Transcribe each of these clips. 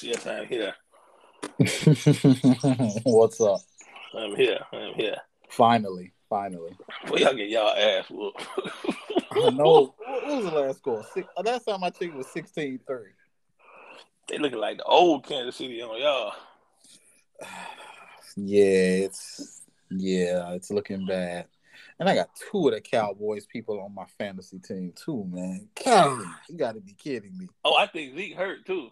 Yes, I'm here. What's up? I'm here. I'm here. Finally, finally. Well, y'all get y'all ass whooped. I know. What was the last score? Six, uh, last time I checked was 16 3. they looking like the old Kansas City on y'all. Yeah, it's yeah, it's looking bad. And I got two of the Cowboys people on my fantasy team too, man. God, you got to be kidding me. Oh, I think Zeke hurt too.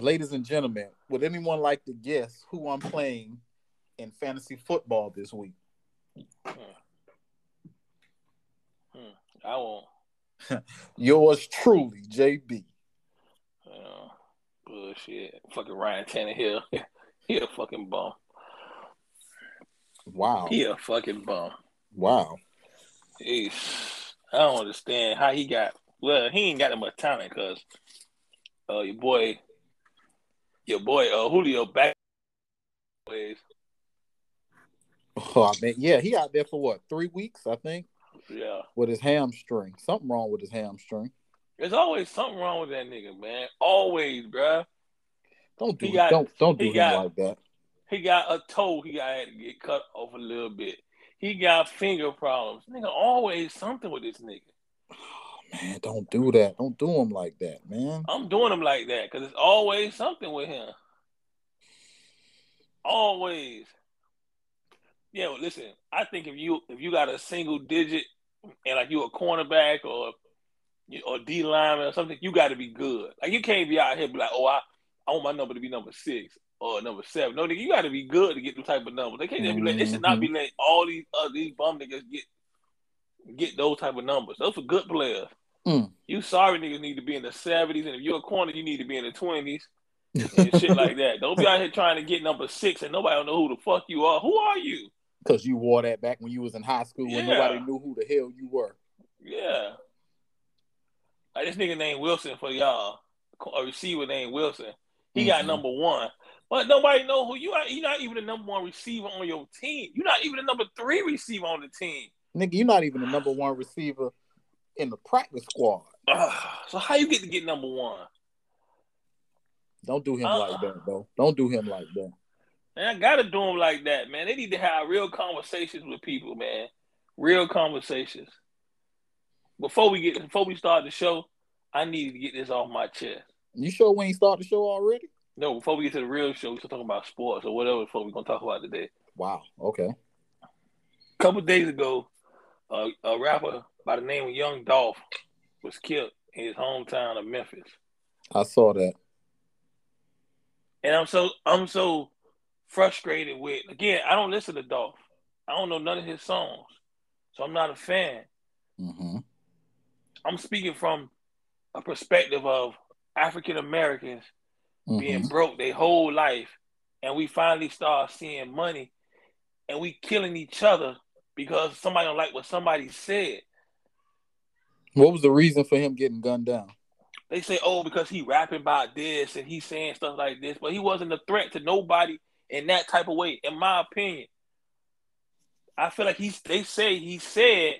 Ladies and gentlemen, would anyone like to guess who I'm playing in fantasy football this week? I won't. Yours truly, JB. Uh, bullshit. Fucking Ryan Tannehill. he a fucking bum. Wow. He a fucking bum. Wow. He's, I don't understand how he got. Well, he ain't got that much talent because uh, your boy, your boy uh, Julio back. Oh, I mean, yeah, he out there for what, three weeks, I think, Yeah, with his hamstring. Something wrong with his hamstring. there's always something wrong with that nigga, man. Always, bruh. Don't do got- don't don't do him got- like that. He got a toe. He got to get cut off a little bit. He got finger problems. Nigga, always something with this nigga. Man, don't do that. Don't do him like that, man. I'm doing him like that because it's always something with him. Always. Yeah, well, listen. I think if you if you got a single digit and like you a cornerback or or D lineman or something, you got to be good. Like you can't be out here be like, oh, I, I want my number to be number six or number seven. No, nigga, you got to be good to get the type of numbers. They can't just be let, they should not be letting all these uh, these bum niggas get get those type of numbers. Those are good players. Mm. You sorry niggas need to be in the seventies, and if you're a corner, you need to be in the twenties and shit like that. Don't be out here trying to get number six and nobody don't know who the fuck you are. Who are you? Because you wore that back when you was in high school Yeah. nobody knew who the hell you were. Yeah. Like this nigga named Wilson for y'all. A receiver named Wilson. He got Mhm. number one. But nobody know who you are. You're not even the number one receiver on your team. You're not even the number three receiver on the team. Nigga, you're not even the number one receiver in the practice squad. Ugh. so how you get to get number one? Don't do him Uh-uh. like that, though. Don't do him like that. Man, I gotta do them like that, man. They need to have real conversations with people, man. Real conversations. Before we get before we start the show, I need to get this off my chest. You sure we ain't start the show already? No, before we get to the real show, we're talking about sports or whatever before we're gonna talk about today. Wow. Okay. A couple days ago, uh, a rapper by the name of Young Dolph was killed in his hometown of Memphis. I saw that. And I'm so I'm so frustrated with again, I don't listen to Dolph. I don't know none of his songs. So I'm not a fan. hmm I'm speaking from a perspective of African Americans being hmm broke their whole life, and we finally start seeing money, and we killing each other because somebody don't like what somebody said. What was the reason for him getting gunned down? They say, oh, because he rapping about this and he's saying stuff like this, but he wasn't a threat to nobody in that type of way, in my opinion. I feel like he's. They say he said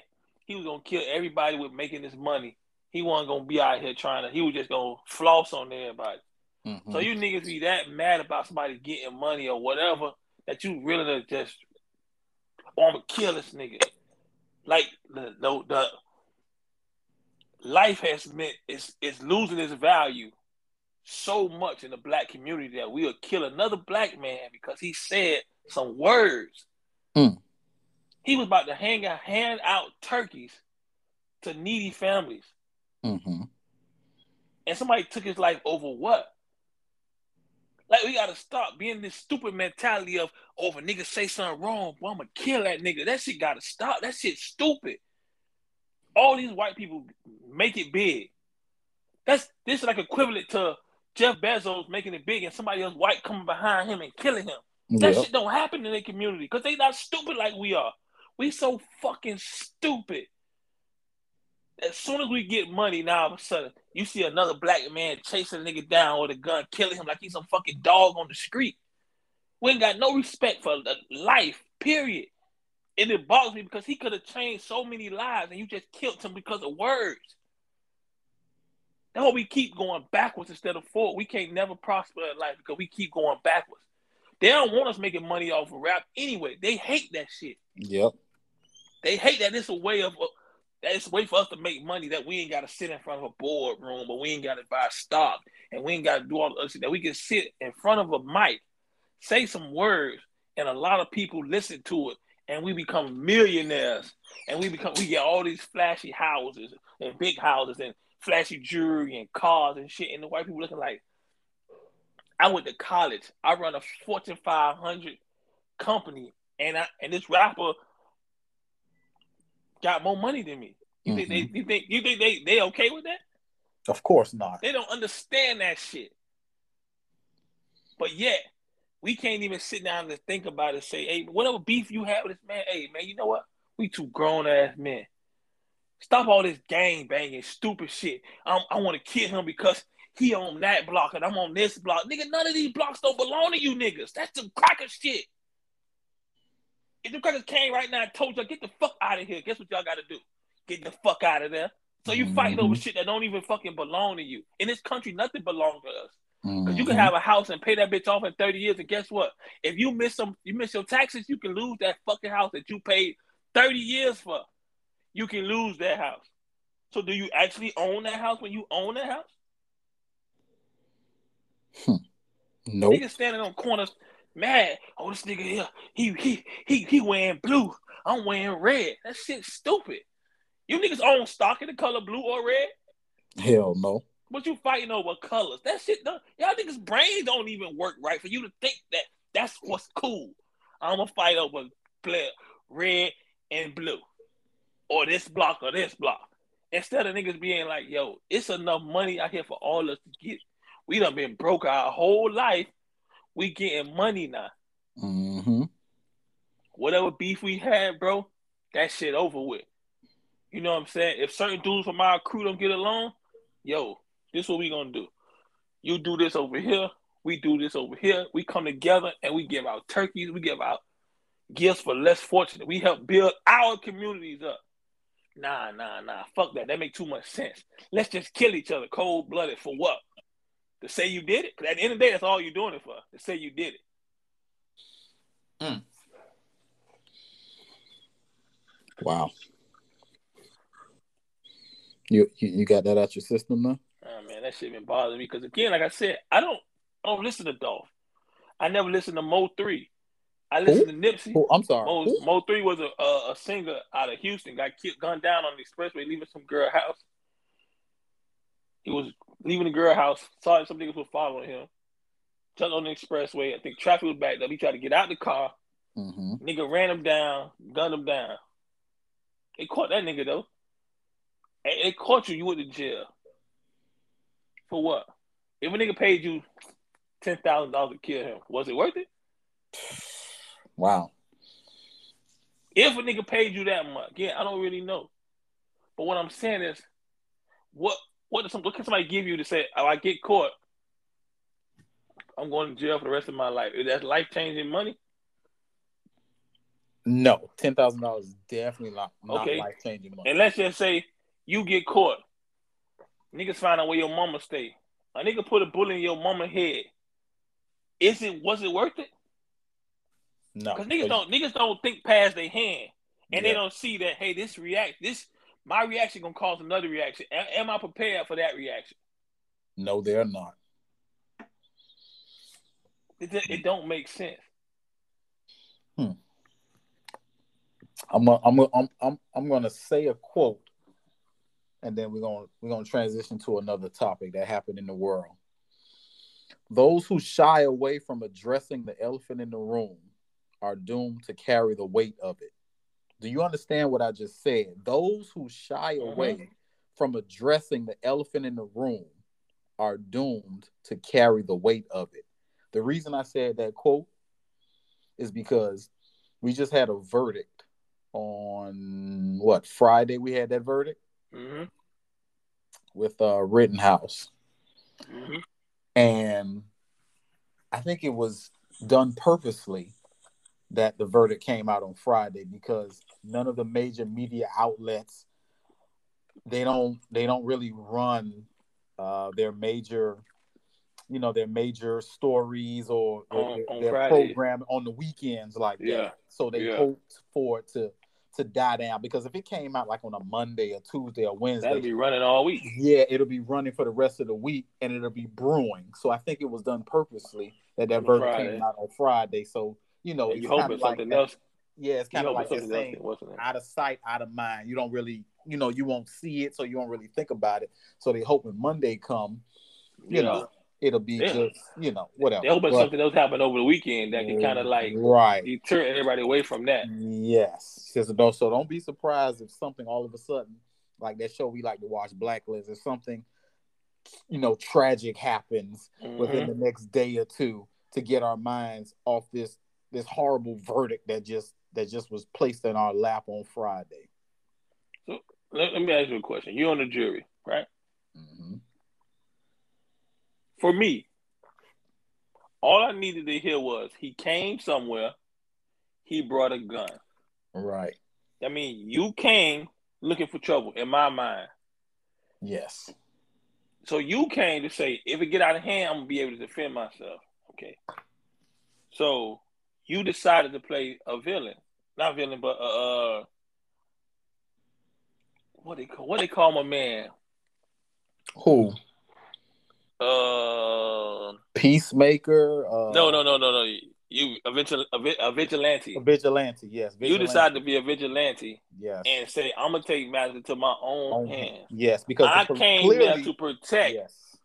he was gonna kill everybody with making this money. He wasn't gonna be out here trying to. He was just gonna floss on everybody. Mhm. So you niggas be that mad about somebody getting money or whatever that you really just oh, I'm gonna kill this nigga. Like the the, the life has meant it's it's losing its value so much in the black community that we'll kill another black man because he said some words. Mm. He was about to hang out hand out turkeys to needy families. hmm and somebody took his life over what? Like we gotta stop being this stupid mentality of oh if a nigga say something wrong, well, I'm gonna kill that nigga. That shit gotta stop. That shit's stupid. All these white people make it big. That's this is like equivalent to Jeff Bezos making it big and somebody else white coming behind him and killing him. That Yep. shit don't happen in the community because they not stupid like we are. We so fucking stupid. As soon as we get money, now all of a sudden you see another black man chasing a nigga down with a gun, killing him like he's some fucking dog on the street. We ain't got no respect for the life, period. And it bothers me because he could have changed so many lives and you just killed him because of words. That's why we keep going backwards instead of forward. We can't never prosper in life because we keep going backwards. They don't want us making money off of rap anyway. They hate that shit. Yep. They hate that it's a way of that it's a way for us to make money that we ain't got to sit in front of a boardroom, but we ain't got to buy stock, and we ain't got to do all the other shit. That we can sit in front of a mic, say some words, and a lot of people listen to it, and we become millionaires, and we become we get all these flashy houses and big houses and flashy jewelry and cars and shit, and the white people looking like. I went to college. I run a Fortune 500 company, and I and this rapper got more money than me. You mm-hmm. think they? Mm-hmm. You think you think they they okay with that? Of course not. They don't understand that shit. But yet, we can't even sit down and think about it. Say, hey, whatever beef you have with this man, hey man, you know what? We two grown ass men. Stop all this gang banging, stupid shit. I'm, i want to kill him because he on that block and I'm on this block. Nigga, none of these blocks don't belong to you niggas. That's some cracker shit. If the crackers came right now and told y'all, get the fuck out of here, guess what y'all got to do? Get the fuck out of there. So you mm-hmm. fighting over shit that don't even fucking belong to you. In this country, nothing belongs to us. Because mm-hmm. you can mm-hmm. have a house and pay that bitch off in 30 years, and guess what? If you miss some, you miss your taxes, you can lose that fucking house that you paid 30 years for. You can lose that house. So do you actually own that house when you own that house? Hmm. Nope. Niggas standing on corners mad. Oh, this nigga here, he he he he wearing blue. I'm wearing red. That shit stupid. You niggas own stock in the color blue or red? Hell no. But you fighting over colors. That shit done. Y'all niggas brains don't even work right for you to think that that's what's cool. I'm gonna fight over play red and blue. Or this block or this block. Instead of niggas being like, yo, it's enough money out here for all us to get. We done been broke our whole life we getting money now. Mm-hmm. Whatever beef we had, bro, that shit over with. You know what I'm saying? If certain dudes from our crew don't get along, yo, this what we gonna do. You do this over here, we do this over here. We come together and we give out turkeys, we give out gifts for less fortunate. We help build our communities up. Nah, nah, nah. Fuck that. That make too much sense. Let's just kill each other cold blooded for what? to say you did it. At the end of the day, that's all you're doing it for. To say you did it. Mm. Wow. You, you you got that out your system now? Oh man, that shit been bothering me because again, like I said, I don't I don't listen to Dolph. I never listened to Mo three. I listened Who? to Nipsey. Who? I'm sorry. Mo, Mo three was a, a, a singer out of Houston. Got killed, gunned down on the expressway, leaving some girl house. He was leaving the girl house. Saw some niggas were following him. Jumped on the expressway. I think traffic was backed up. He tried to get out the car. Mm-hmm. Nigga ran him down, gunned him down. They caught that nigga though. They, they caught you. You went to jail. For what? If a nigga paid you ten thousand dollars to kill him, was it worth it? Wow. If a nigga paid you that much, yeah, I don't really know. But what I'm saying is, what what, does some, what can somebody give you to say, oh, I get caught, I'm going to jail for the rest of my life? Is that life changing money? No, ten thousand dollars is definitely not, not okay. life changing money. And let's just say you get caught. Niggas find out where your mama stay. A nigga put a bullet in your mama head. Is it was it worth it? No. Because niggas don't niggas don't think past their hand. And yeah. they don't see that, hey, this react this my reaction gonna cause another reaction. A- am I prepared for that reaction? No, they're not. It, it don't make sense. Hmm. I'm a, I'm a, I'm I'm I'm gonna say a quote, and then we're gonna we're gonna transition to another topic that happened in the world. Those who shy away from addressing the elephant in the room are doomed to carry the weight of it. Do you understand what I just said? Those who shy mm-hmm. away from addressing the elephant in the room are doomed to carry the weight of it. The reason I said that quote is because we just had a verdict on what Friday we had that verdict mm-hmm. with uh Rittenhouse. Mm-hmm. And I think it was done purposely that the verdict came out on Friday because none of the major media outlets they don't they don't really run uh, their major, you know, their major stories or their, On- on their program on the weekends like Yeah. that. So they Yeah. hoped for it to to die down because if it came out like on a Monday or Tuesday or Wednesday, That'll be running all week. yeah, it'll be running for the rest of the week and it'll be brewing. So I think it was done purposely that that Friday. came out on Friday. So you know, And it's you kind hoping of like something that- else. Yeah, it's kind of like that something else saying, that wasn't out of sight, out of mind. You don't really, you know, you won't see it, so you don't really think about it. So they hope when Monday come, you Yeah. know, it'll be Yeah. just, you know, whatever. They hoping But- something else happen over the weekend that can kind of like right. deter everybody away from that. Yes. So don't, so don't be surprised if something all of a sudden, like that show we like to watch, Blacklist, if something, you know, tragic happens within Mhm. the next day or two to get our minds off this this horrible verdict that just that just was placed in our lap on Friday. Let, let me ask you a question. You're on the jury, right? Mm-hmm. For me, all I needed to hear was he came somewhere, he brought a gun. Right. I mean, you came looking for trouble in my mind. Yes. So you came to say, if it get out of hand, I'm gonna be able to defend myself. Okay. So you decided to play a villain, not villain, but uh, uh what they call what they call my man? Who? Uh, Peacemaker. Uh, no, no, no, no, no. You a, vigil, a, a vigilante. A vigilante. Yes. You decide to be a vigilante Yes. and say, I'm gonna take matters into my own Own hands. hand. Yes, because I came clearly, there to protect Yes.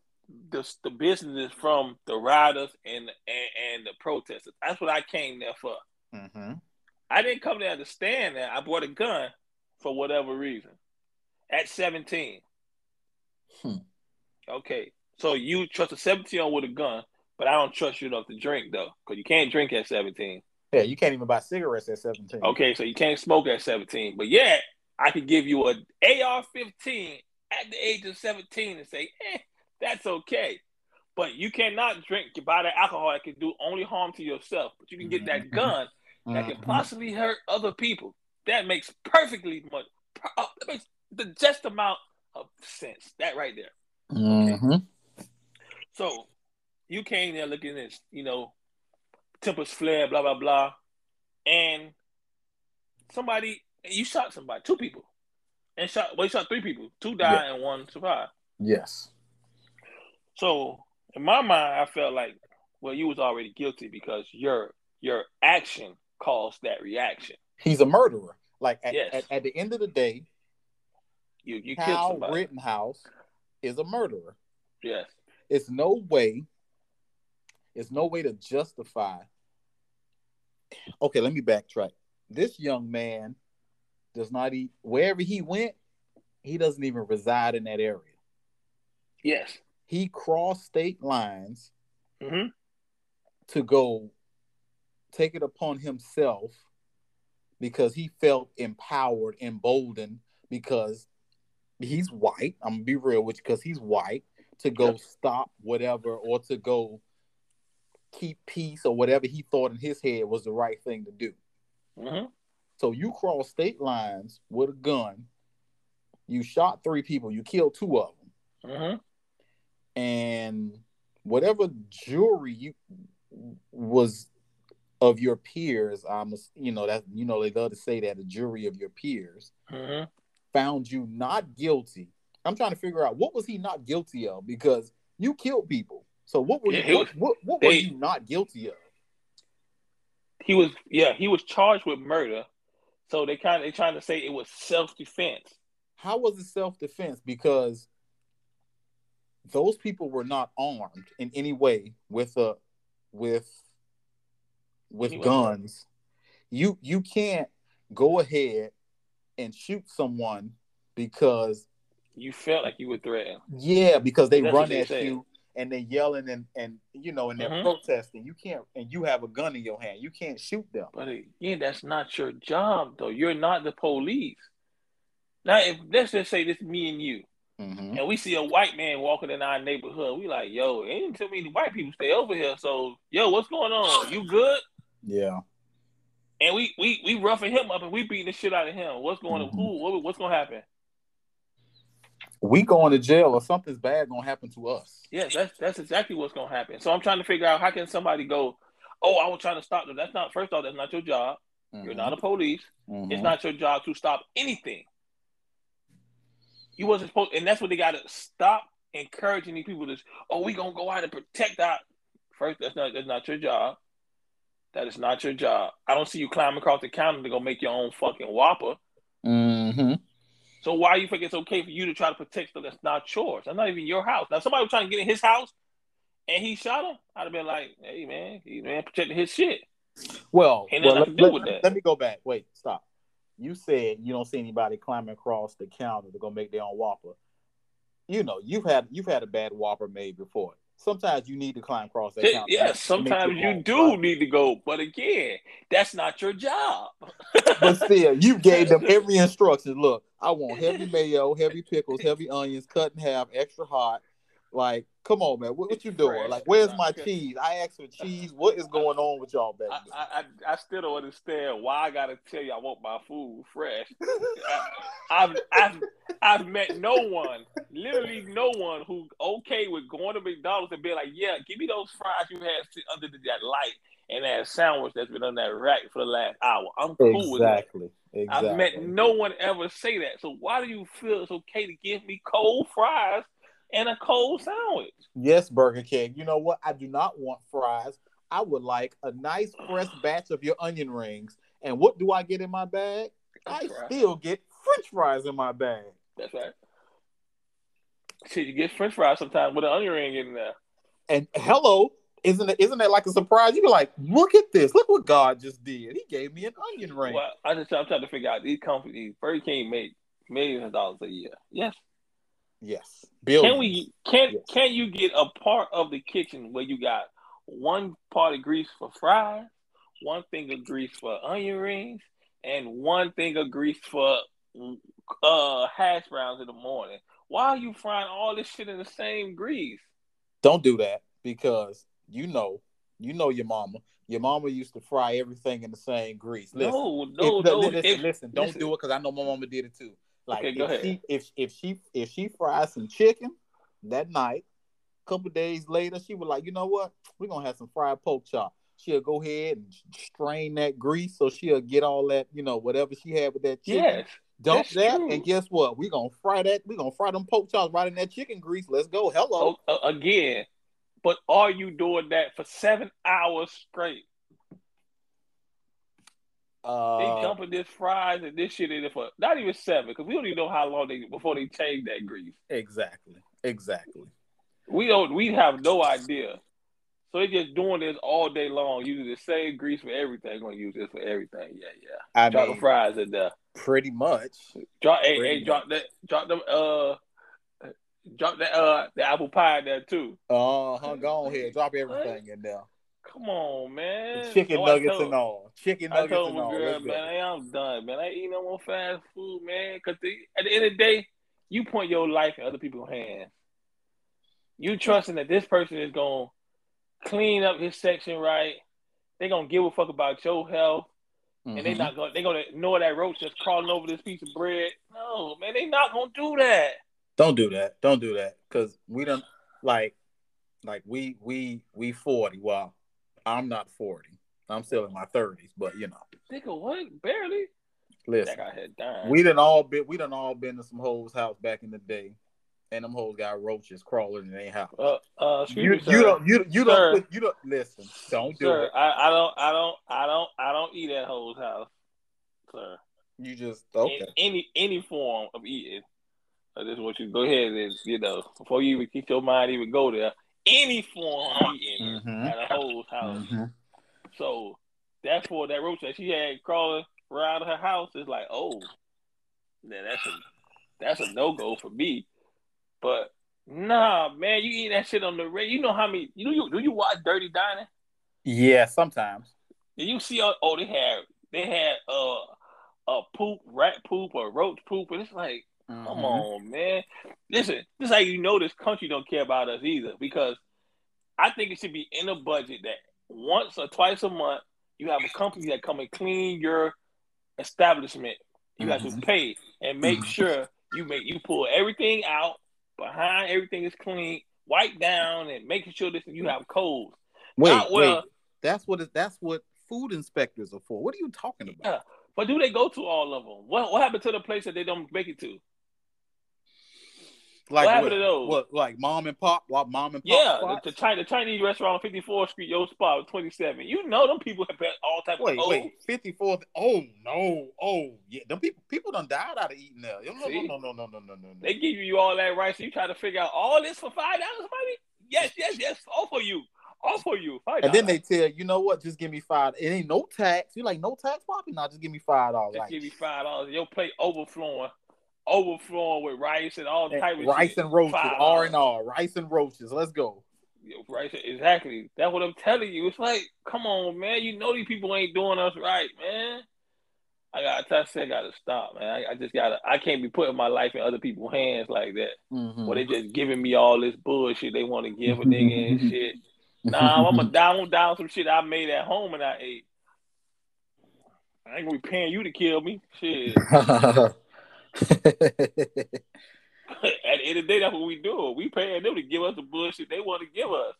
the the business from the rioters and, and and the protesters. That's what I came there for. Mm-hmm. I didn't come there to stand there. I brought a gun for whatever reason. At 17. Hmm. Okay. So you trust a 17 year old with a gun, but I don't trust you enough to drink though, because you can't drink at 17. Yeah, you can't even buy cigarettes at seventeen. Okay, so you can't smoke at 17. But yeah, I could give you a AR-15 at the age of 17 and say, eh, that's okay. But you cannot drink, buy that alcohol that can do only harm to yourself. But you can get that Mhm. gun that can Mhm. possibly hurt other people. That makes perfectly much. Uh, that makes the just amount of sense. That right there. Mhm. So you came there looking at, you know, tempers flare, blah blah blah, and somebody you shot somebody, two people, and shot. Well, you shot three people. Two died and one survived. Yes. So in my mind, I felt like, well, you was already guilty because your your action caused that reaction. He's a murderer. Like at, Yes. at, at the end of the day, You you killed Cal somebody. Rittenhouse is a murderer. Yes. It's no way. It's no way to justify. Okay, let me backtrack. This young man does not eat wherever he went. He doesn't even reside in that area. Yes. He crossed state lines hmm to go take it upon himself because he felt empowered, emboldened because he's white. I'm gonna be real with you because he's white to go stop whatever or to go keep peace or whatever he thought in his head was the right thing to do. hmm So you cross state lines with a gun. You shot three people. You killed two of them hmm and whatever jury you was of your peers, I'm you know that you know they love to say that a jury of your peers hmm found you not guilty. I'm trying to figure out what was he not guilty of because you killed people. So what were Yeah, you, what, was- what, what were you not guilty of? He was yeah he was charged with murder. So they kind of they trying to say it was self defense. How was it self defense? Because those people were not armed in any way with a with with He guns. You you can't go ahead and shoot someone because You felt like you were threatened. yeah, because they That's run at you and they're yelling and and you know and they're Mhm. protesting. You can't and you have a gun in your hand. You can't shoot them. But again, that's not your job, though. You're not the police. Now, if let's just say this me and you, Mhm. and we see a white man walking in our neighborhood, we like, yo, ain't too many white people stay over here. So, yo, what's going on? You good? Yeah. And we we we roughing him up and we beating the shit out of him. What's going on? Mhm. Who? What, what's gonna happen? We going to jail or something's bad gonna happen to us. Yes, that's that's exactly what's gonna happen. So I'm trying to figure out how can somebody go, oh, I was trying to stop them. That's not first off, that's not your job. Mm-hmm. You're not a police. Mm-hmm. It's not your job to stop anything. You wasn't supposed, and that's what they got to stop encouraging these people to. Oh, we gonna go out and protect our. First, that's not that's not your job. That is not your job. I don't see you climbing across the counter to go make your own fucking whopper. Mm-hmm. So why you think it's okay for you to try to protect stuff that's not yours? That's not even your house. Now somebody was trying to get in his house and he shot him. I'd have been like, hey man, he man protecting his shit. Well, well let, let, let, me go back. Wait, stop. You said you don't see anybody climbing across the counter to go make their own whopper. You know, you've had you've had a bad whopper made before sometimes you need to climb across that. Yes, yeah, sometimes you do need to go, but again, that's not your job. but still, you gave them every instruction. Look, I want heavy mayo, heavy pickles, heavy onions, cut in half, extra hot. Like, come on, man. What, what you doing? Fresh. Like, where's my cheese? I asked for cheese. What is going on with y'all back I, I, I, still don't understand why I gotta tell you I want my food fresh. I, have I've I've met no one, literally no one, who okay with going to McDonald's and being like, yeah, give me those fries you had under that light and that sandwich that's been on that rack for the last hour. I'm cool exactly. with that. Exactly. I've met no one ever say that. So why do you feel it's okay to give me cold fries and a cold sandwich. Yes, Burger King. You know what? I do not want fries. I would like a nice fresh batch of your onion rings. And what do I get in my bag? That's I right. still get French fries in my bag. That's right. See, you get French fries sometimes with an onion ring in there. And hello, isn't it? Isn't that like a surprise? You be like, look at this. Look what God just did. He gave me an onion ring. Well, I just I'm trying to figure out these companies. Burger King make millions of dollars a year. Yes, Yes. Billions. Can we can yes. can you get a part of the kitchen where you got one part of grease for fries, one thing of grease for onion rings, and one thing of grease for uh hash browns in the morning? Why are you frying all this shit in the same grease? Don't do that because you know, you know your mama. Your mama used to fry everything in the same grease. Listen, no, no, if, no. Listen, if, listen don't listen. do it because I know my mama did it too. Like okay, if she if if she if she fries some chicken that night, a couple days later, she was like, you know what? We're gonna have some fried pork chop. She'll go ahead and strain that grease so she'll get all that, you know, whatever she had with that chicken. Yes, Dump that, true. and guess what? We're gonna fry that. We're gonna fry them pork chops right in that chicken grease. Let's go. Hello. Oh, uh, again, but are you doing that for seven hours straight? Uh, they dumping this fries and this shit in it for not even seven because we don't even know how long they before they change that grease. Exactly. Exactly. We don't. We have no idea. So they just doing this all day long, using the same grease for everything. Going to use this for everything. Yeah, yeah. I drop mean, the fries in there. Pretty much. Drop. Pretty hey, hey, drop that. Drop them. Uh. Drop that. Uh. The apple pie in there too. Uh huh. Go on here. Drop everything in there. Come on, man. Chicken oh, nuggets told, and all. Chicken nuggets I told and all. Girl, man, hey, I'm done, man. I ain't eat no more fast food, man. Cause the, at the end of the day, you point your life in other people's hands. You trusting that this person is gonna clean up his section right. They gonna give a fuck about your health. Mm-hmm. And they not gonna they gonna ignore that roach that's crawling over this piece of bread. No, man, they not gonna do that. Don't do that. Don't do that. Cause we don't like like we we we 40. Well, I'm not 40. I'm still in my 30s, but you know. Nigga, what? Barely. Listen, we done all been we done all been to some hoes house back in the day, and them hoes got roaches crawling in their house. Uh, uh, you, me, you don't you you sir, don't you don't listen. Don't do sir, it. I, I don't I don't I don't I don't eat at hoes house, sir. You just okay. In, any any form of eating. I just want you to go ahead and you know before you even keep your mind even go there any form of eating mm-hmm. at a whole house. Mm-hmm. So that's for that roach that she had crawling around her house is like, oh, then that's a that's a no go for me. But nah, man, you eat that shit on the red. You know how many? You do you do you watch Dirty Dining? Yeah, sometimes. Did you see? Oh, oh, they had they had uh a poop, rat poop, or roach poop, and it's like Mm-hmm. Come on, man. Listen, this is how you know this country don't care about us either. Because I think it should be in a budget that once or twice a month you have a company that come and clean your establishment. You mm-hmm. have to mm-hmm. pay and make mm-hmm. sure You make you pull everything out behind. Everything is clean, wipe down, and making sure this you have codes. Wait, Not well- wait. That's what it, that's what food inspectors are for. What are you talking about? Yeah. But do they go to all of them? What what happened to the place that they don't make it to? Like What happened to those? What like mom and pop? What mom and pop? Yeah, spots? the, the, China, the Chinese restaurant on 54th Street, your spot, 27. You know them people have had all type Wait, of wait, fifty fourth. Oh no, oh yeah, them people people done died out of eating there. No, no, See? no, no, no, no, no, no, no. They give you all that rice, and you try to figure out all this for five dollars, money? Yes, yes, yes. All for you. All for you. $5. And then they tell you, know what? Just give me five. It ain't no tax. You like no tax, Poppy? No, just give me five dollars. just Like give you five dollars. Your plate overflowing, overflowing with rice and all type of rice shit. and roaches, $5. R and R, rice and roaches. Let's go. Rice, exactly. That's what I'm telling you. It's like, come on, man. You know these people ain't doing us right, man. I gotta, I said, gotta stop, man. I, I just gotta. I can't be putting my life in other people's hands like that. Mhm. Where they just giving me all this bullshit they want to give a nigga and shit. Nah, I'm gonna down down some shit I made at home and I ate. I ain't gonna be paying you to kill me. Shit. At the end of the day, that's what we do. We paying them to give us the bullshit they want to give us.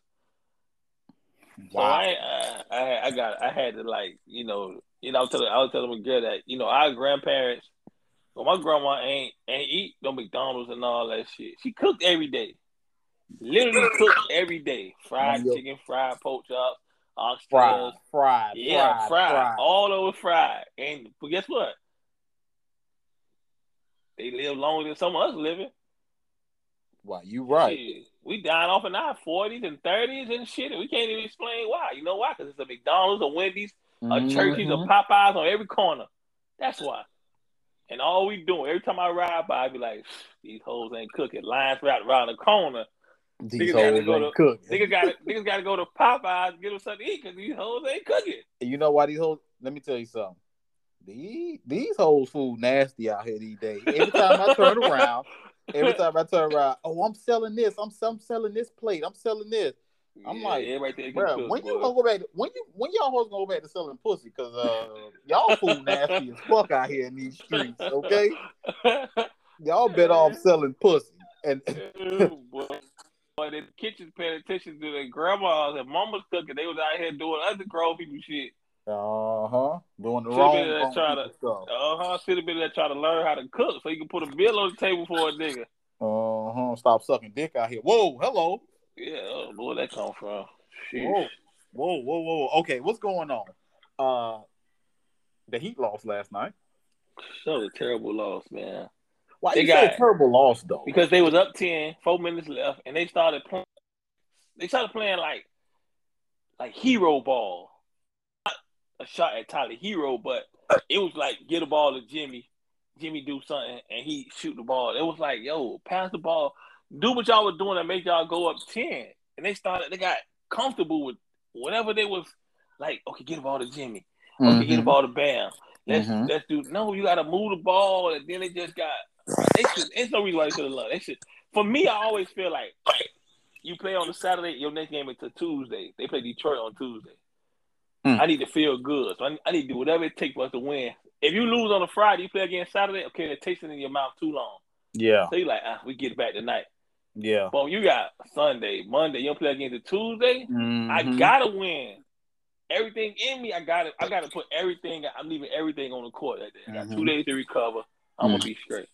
So. I, I, I, I got, I had to like, you know, you know, I was telling, I was telling my girl that, you know, our grandparents, well, my grandma ain't ain't eat no McDonald's and all that shit. She cooked every day, literally cooked every day. Fried Yo. chicken, fried pork chops, oxtails, fried, fried, yeah, fried, fried, fried. all over fried. And but guess what? They live longer than some of us living. Why you right. Shit, we dying off in our forties and thirties and shit, and we can't even explain why. You know why? Because it's a McDonald's, a Wendy's, a Churches, a Mhm. Popeyes on every corner. That's why. And all we doing every time I ride by, I be like, these hoes ain't cooking. Lines right around the corner. These Niggas gotta hoes go ain't to- cooking. Niggas got to niggas got to go to Popeyes get them something to eat because these hoes ain't cooking. You know why these hoes? Let me tell you something. These these hoes food nasty out here these days. Every time I turn around, every time I turn around, oh, I'm selling this. I'm, I'm selling this plate. I'm selling this. I'm Yeah, like, everybody Bro, when you gonna go back? To, when you when y'all hoes gonna go back to selling pussy? Cause uh, y'all food nasty as fuck out here in these streets. Okay, y'all better off selling pussy. And. Boy, the kitchens paying attention to their grandmas and mamas cooking. They was out here doing other grown people shit. Uh huh, doing the wrong, trying to-. Uh huh. Should have been there trying to learn how to cook so you can put a bill on the table for a nigga. Uh huh. Stop sucking dick out here. Whoa, hello. Yeah, oh, boy, that come from. Sheesh. Whoa, whoa, whoa, whoa. Okay, what's going on? Uh, the Heat lost last night. So a terrible loss, man. Why They you got- say terrible loss though? Because they was up 10, four minutes left, and they started playing. They started playing like, like hero ball. A shot at Tyler Herro, but it was like get a ball to Jimmy, Jimmy do something, and he shoot the ball. It was like, yo, pass the ball, do what y'all was doing that make y'all go up ten. And they started, they got comfortable with whatever they was like. Okay, get the ball to Jimmy. Okay, get the ball to Bam. Let's Mhm. let's do. No, you got to move the ball, and then they just got. They should. There's no reason why they should have lost. They should. For me, I always feel like you play on a Saturday, your next game is to Tuesday. They play Detroit on Tuesday. Hmm. I need to feel good, so I, I need to do whatever it takes for us to win. If you lose on a Friday, you play again Saturday. Okay, it takes it in your mouth too long. Yeah, So you like, ah, we get back tonight. yeah. But you got Sunday, Monday, you don't play again to Tuesday. I Mhm. gotta win. Everything in me, I gotta, I gotta put everything. I'm leaving everything on the court. That day. I got two Mhm. days to recover. I'm Mhm. gonna be straight.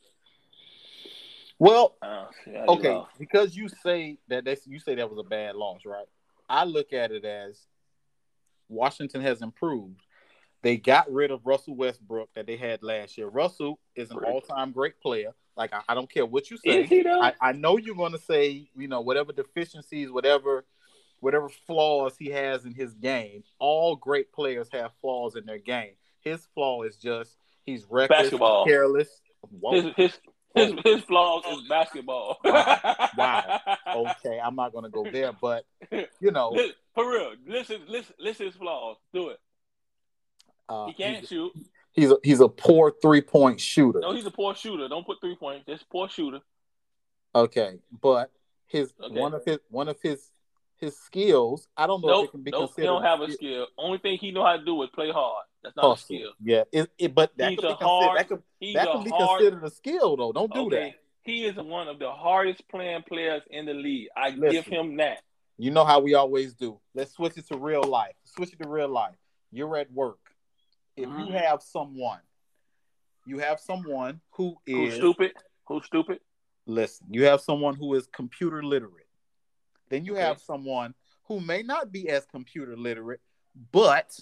Well, Uh, yeah, okay, lost. because you say that that's you say that was a bad loss, right? I look at it as Washington has improved. They got rid of Russell Westbrook that they had last year. Russell is an Great. all-time great player. Like I, I don't care what you say. Is he though? I, I know you're going to say, you know, whatever deficiencies, whatever, whatever flaws he has in his game. All great players have flaws in their game. His flaw is just he's reckless, Basketball. careless. Whoa. his his his, his flaws is basketball. Wow. Wow. okay, I'm not going to go there, but you know, For real, listen, listen, listen. His flaws. Do it. uh, He can't he's, shoot. he's a he's a poor three point shooter. No, he's a poor shooter. Don't put three points. Just poor shooter. Okay, but his Okay. one of his one of his his skills. I don't know nope, if it can be nope, considered. He don't have a skill. Only thing he know how to do is play hard. That's not a skill. Yeah, it, it, but that He's could be hard- that could, that a could be hard. considered a skill though. Don't do okay, that. he is one of the hardest playing players in the league. I give him that. You know how we always do. Let's switch it to real life. Switch it to real life. You're at work. If Mhm. you have someone, you have someone who Who's stupid? Who's stupid? listen, you have someone who is computer literate. Then you Okay. have someone who may not be as computer literate, but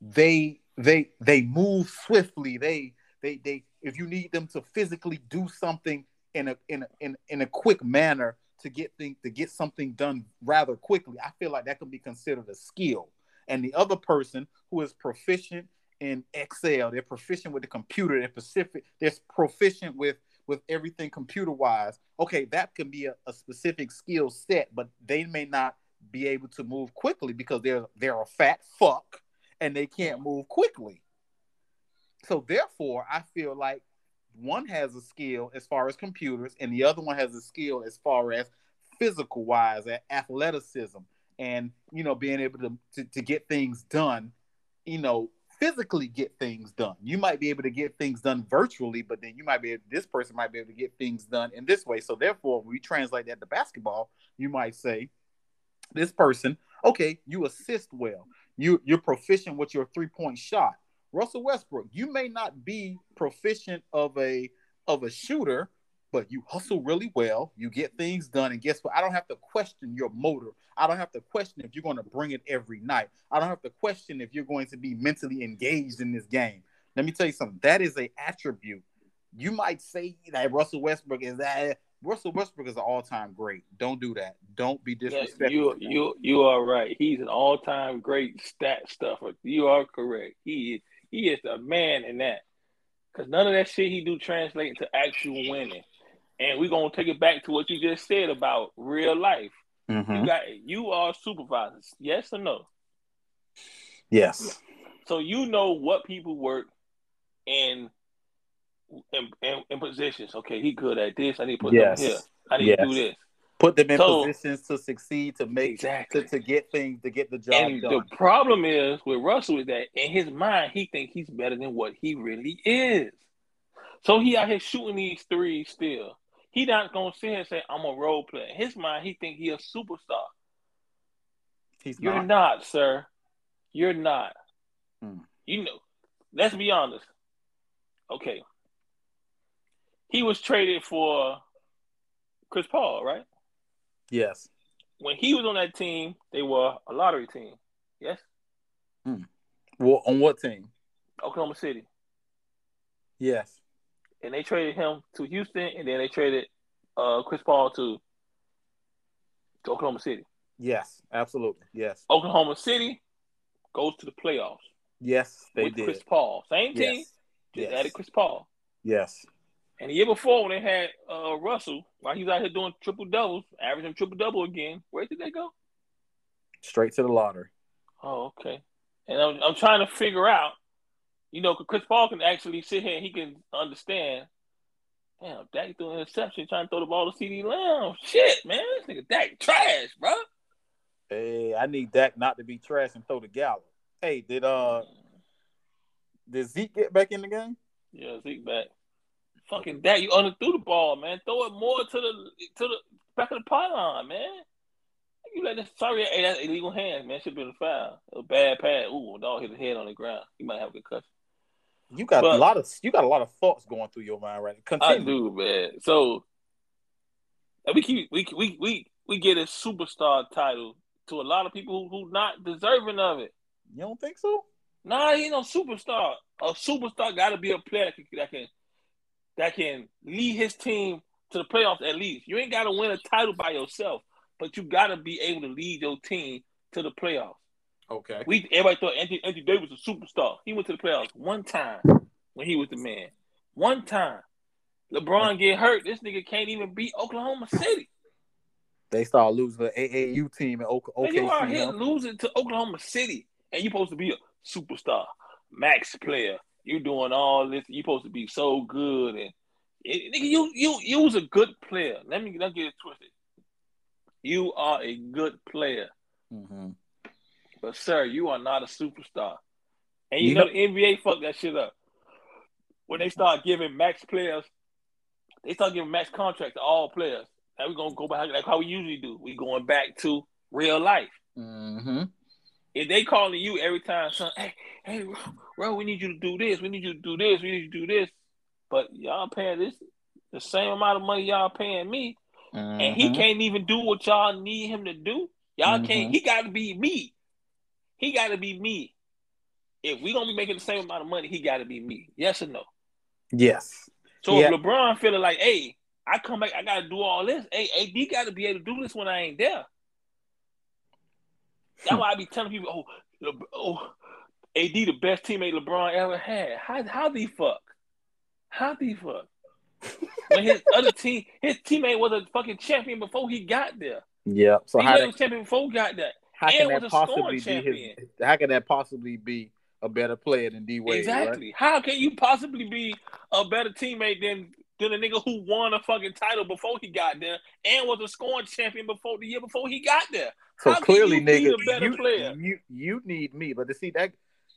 they they they move swiftly. They they they if you need them to physically do something in a in a, in, in a quick manner to get things to get something done rather quickly, I feel like that can be considered a skill. And the other person who is proficient in Excel, they're proficient with the computer, they're specific, they're proficient with with everything computer wise. Okay, that can be a, a specific skill set, but they may not be able to move quickly because they're they're a fat fuck and they can't move quickly. So therefore, I feel like one has a skill as far as computers, and the other one has a skill as far as physical wise, athleticism, and you know, being able to, to, to get things done, you know, physically get things done. You might be able to get things done virtually, but then you might be this person might be able to get things done in this way. So therefore, we translate that to basketball, you might say, this person, okay, you assist well. You you're proficient with your three-point shot. Russell Westbrook, you may not be proficient of a of a shooter, but you hustle really well. You get things done, and guess what? I don't have to question your motor. I don't have to question if you're going to bring it every night. I don't have to question if you're going to be mentally engaged in this game. Let me tell you something. That is a attribute. You might say that Russell Westbrook is that Russell Westbrook is an all-time great. Don't do that. Don't be disrespectful. you you you are right. He's an all time great stat stuffer. You are correct. He is he is the man in that. Cause none of that shit he do translate into actual winning. And we're gonna take it back to what you just said about real life. Mhm. You got you are supervisors, yes or no? Yes. So you know what people work in in, in, in positions. Okay, he good at this. I need to put Yes. him here. I need Yes. to do this. Put them in So- positions to succeed, to make Exactly. to, to get things, to get the job And done. the problem is with Russell is that in his mind he think he's better than what he really is. So he out here shooting these threes still. He not gonna sit here and say I'm a role player. In his mind he think he a superstar. He's You're not. not, sir. You're not. Hmm. You know. Let's be honest. Okay. He was traded for Chris Paul, right? Yes. When he was on that team, they were a lottery team. Yes, Well, on what team? Oklahoma City. Yes. And they traded him to Houston, and then they traded uh, Chris Paul to, to Oklahoma City. Yes. Absolutely. Yes. Oklahoma City goes to the playoffs Yes, they with did. Chris Paul. Same team, yes. just Yes. added Chris Paul. Yes. And the year before, when they had uh, Russell, while he was out here doing triple doubles, averaging triple double again, where did they go? Straight to the lottery. Oh, okay. And I'm, I'm trying to figure out, you know, Chris Paul can actually sit here and he can understand. Damn, Dak threw an interception trying to throw the ball to CeeDee Lamb. Shit, man, this nigga Dak trash, bro. Hey, I need Dak not to be trash and throw the gallop. Hey, did uh did Zeke get back in the game? Yeah, Zeke back. Fucking Dak, you underthrew the ball, man. Throw it more to the to the back of the pylon, man. You let this sorry, hey, that's illegal hands, man. Should have been a foul. A bad pass. Ooh, dog hit his head on the ground. He might have a concussion. You got But- a lot of you got a lot of thoughts going through your mind right now. I do, man. So and we keep we we we we get a superstar title to a lot of people who, who not deserving of it. You don't think so? Nah, he ain't no superstar. A superstar got to be a player that can, that can that can lead his team to the playoffs at least. You ain't got to win a title by yourself, but you got to be able to lead your team to the playoffs. Okay. We everybody thought Anthony, Anthony Davis was a superstar. He went to the playoffs one time when he was the man. One time. LeBron get hurt. This nigga can't even beat Oklahoma City. They start losing the AAU team in OK- Man, you are here losing to Oklahoma City, and you supposed to be a superstar, max player. You're doing all this. You supposed to be so good, and it, nigga, you you you was a good player. Let me not get it twisted. You are a good player. Mm-hmm. But sir, you are not a superstar. And you, You know, know- the NBA fucked that shit up. When they start giving max players, they start giving max contracts to all players. Now we're gonna go back like how we usually do. We going back to real life. Mm-hmm. If they calling you every time, son, hey, hey, bro, we need you to do this, we need you to do this, we need you to do this. But y'all paying this the same amount of money y'all paying me, and he Mhm. can't even do what y'all need him to do. Y'all can't. Mhm. He got to be me. He got to be me. If we gonna be making the same amount of money, he got to be me. Yes or no? Yes. So Yeah. if LeBron feeling like, hey, I come back, I got to do all this. Hey, AD got to be able to do this when I ain't there. That's hmm. why I be telling people, oh, Le- oh, AD the best teammate LeBron ever had. How how the fuck? How the fuck? when his other team, his teammate was a fucking champion before he got there. Yeah. So he how was champion before he got there. How can that was a scoring possibly be his? How can that possibly be a better player than D Wade? exactly. How can you possibly be a better teammate than than a nigga who won a fucking title before he got there and was a scoring champion before the year before he got there? So How clearly, you nigga, better you, player? you you need me, but to see that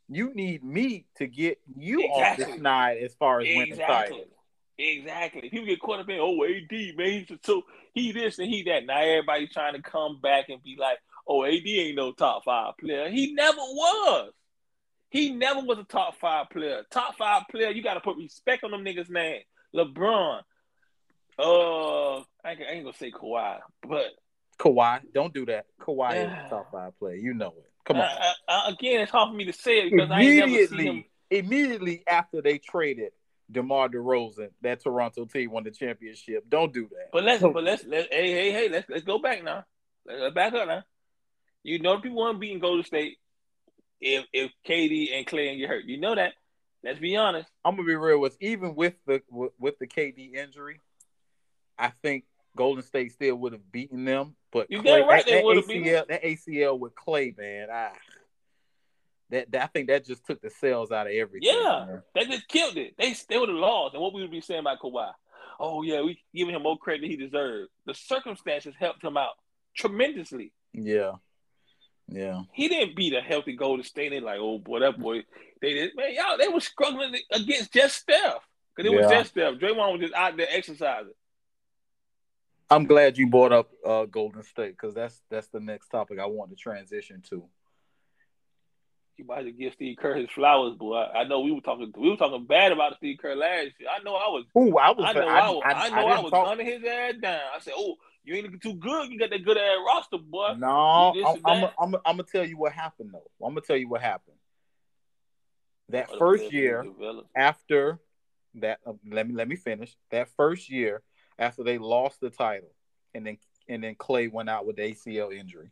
you need me to get you off Exactly. the snide as far as winning Exactly. titles. Exactly. People get caught up in, oh, AD, man, he's so he this and he that. Now everybody trying to come back and be like, oh, AD ain't no top five player. He never was. He never was a top five player. Top five player, you got to put respect on them niggas' name. LeBron. Uh, I ain't, I ain't gonna say Kawhi, but Kawhi, don't do that. Kawhi is Yeah. top five player. You know it. Come on. I- I- again, it's hard for me to say it because I ain't never seen him. immediately, immediately after they traded DeMar DeRozan, that Toronto team won the championship. Don't do that. But let's, but let's, let hey, hey, hey, let's let's go back now. Let's, let's back up now. You know, people want to beat in Golden State if if KD and Klay and get hurt. You know that. Let's be honest. I'm gonna be real with even with the with, with the KD injury, I think Golden State still would have beaten them. But You Klay, right that, that would've beaten ACL that ACL with Klay, man, ah, that, that I think that just took the sails out of everything. Yeah. man. They just killed it. They they would have lost. And what we would be saying about Kawhi? Oh yeah, we giving him more credit than he deserved. The circumstances helped him out tremendously. yeah, yeah. He didn't beat a healthy Golden State. They like, oh boy, that boy. They did, man, y'all. They were struggling against just Steph because it was just Steph. Draymond was just out there exercising. I'm glad you brought up uh, Golden State because that's that's the next topic I want to transition to. You might have to give Steve Kerr his flowers, boy. I, I know we were talking we were talking bad about Steve Kerr last year. I know I was Ooh, I was. I know I, was I, I, know I, was talk- gunning his ass down. I said, Oh, you ain't looking too good. You got that good ass roster, boy. No, I'm, I'm. I'm, I'm gonna tell you what happened though. I'm gonna tell you what happened. That What first year after that, uh, let me let me finish. That first year after they lost the title, and then and then Klay went out with the ACL injury.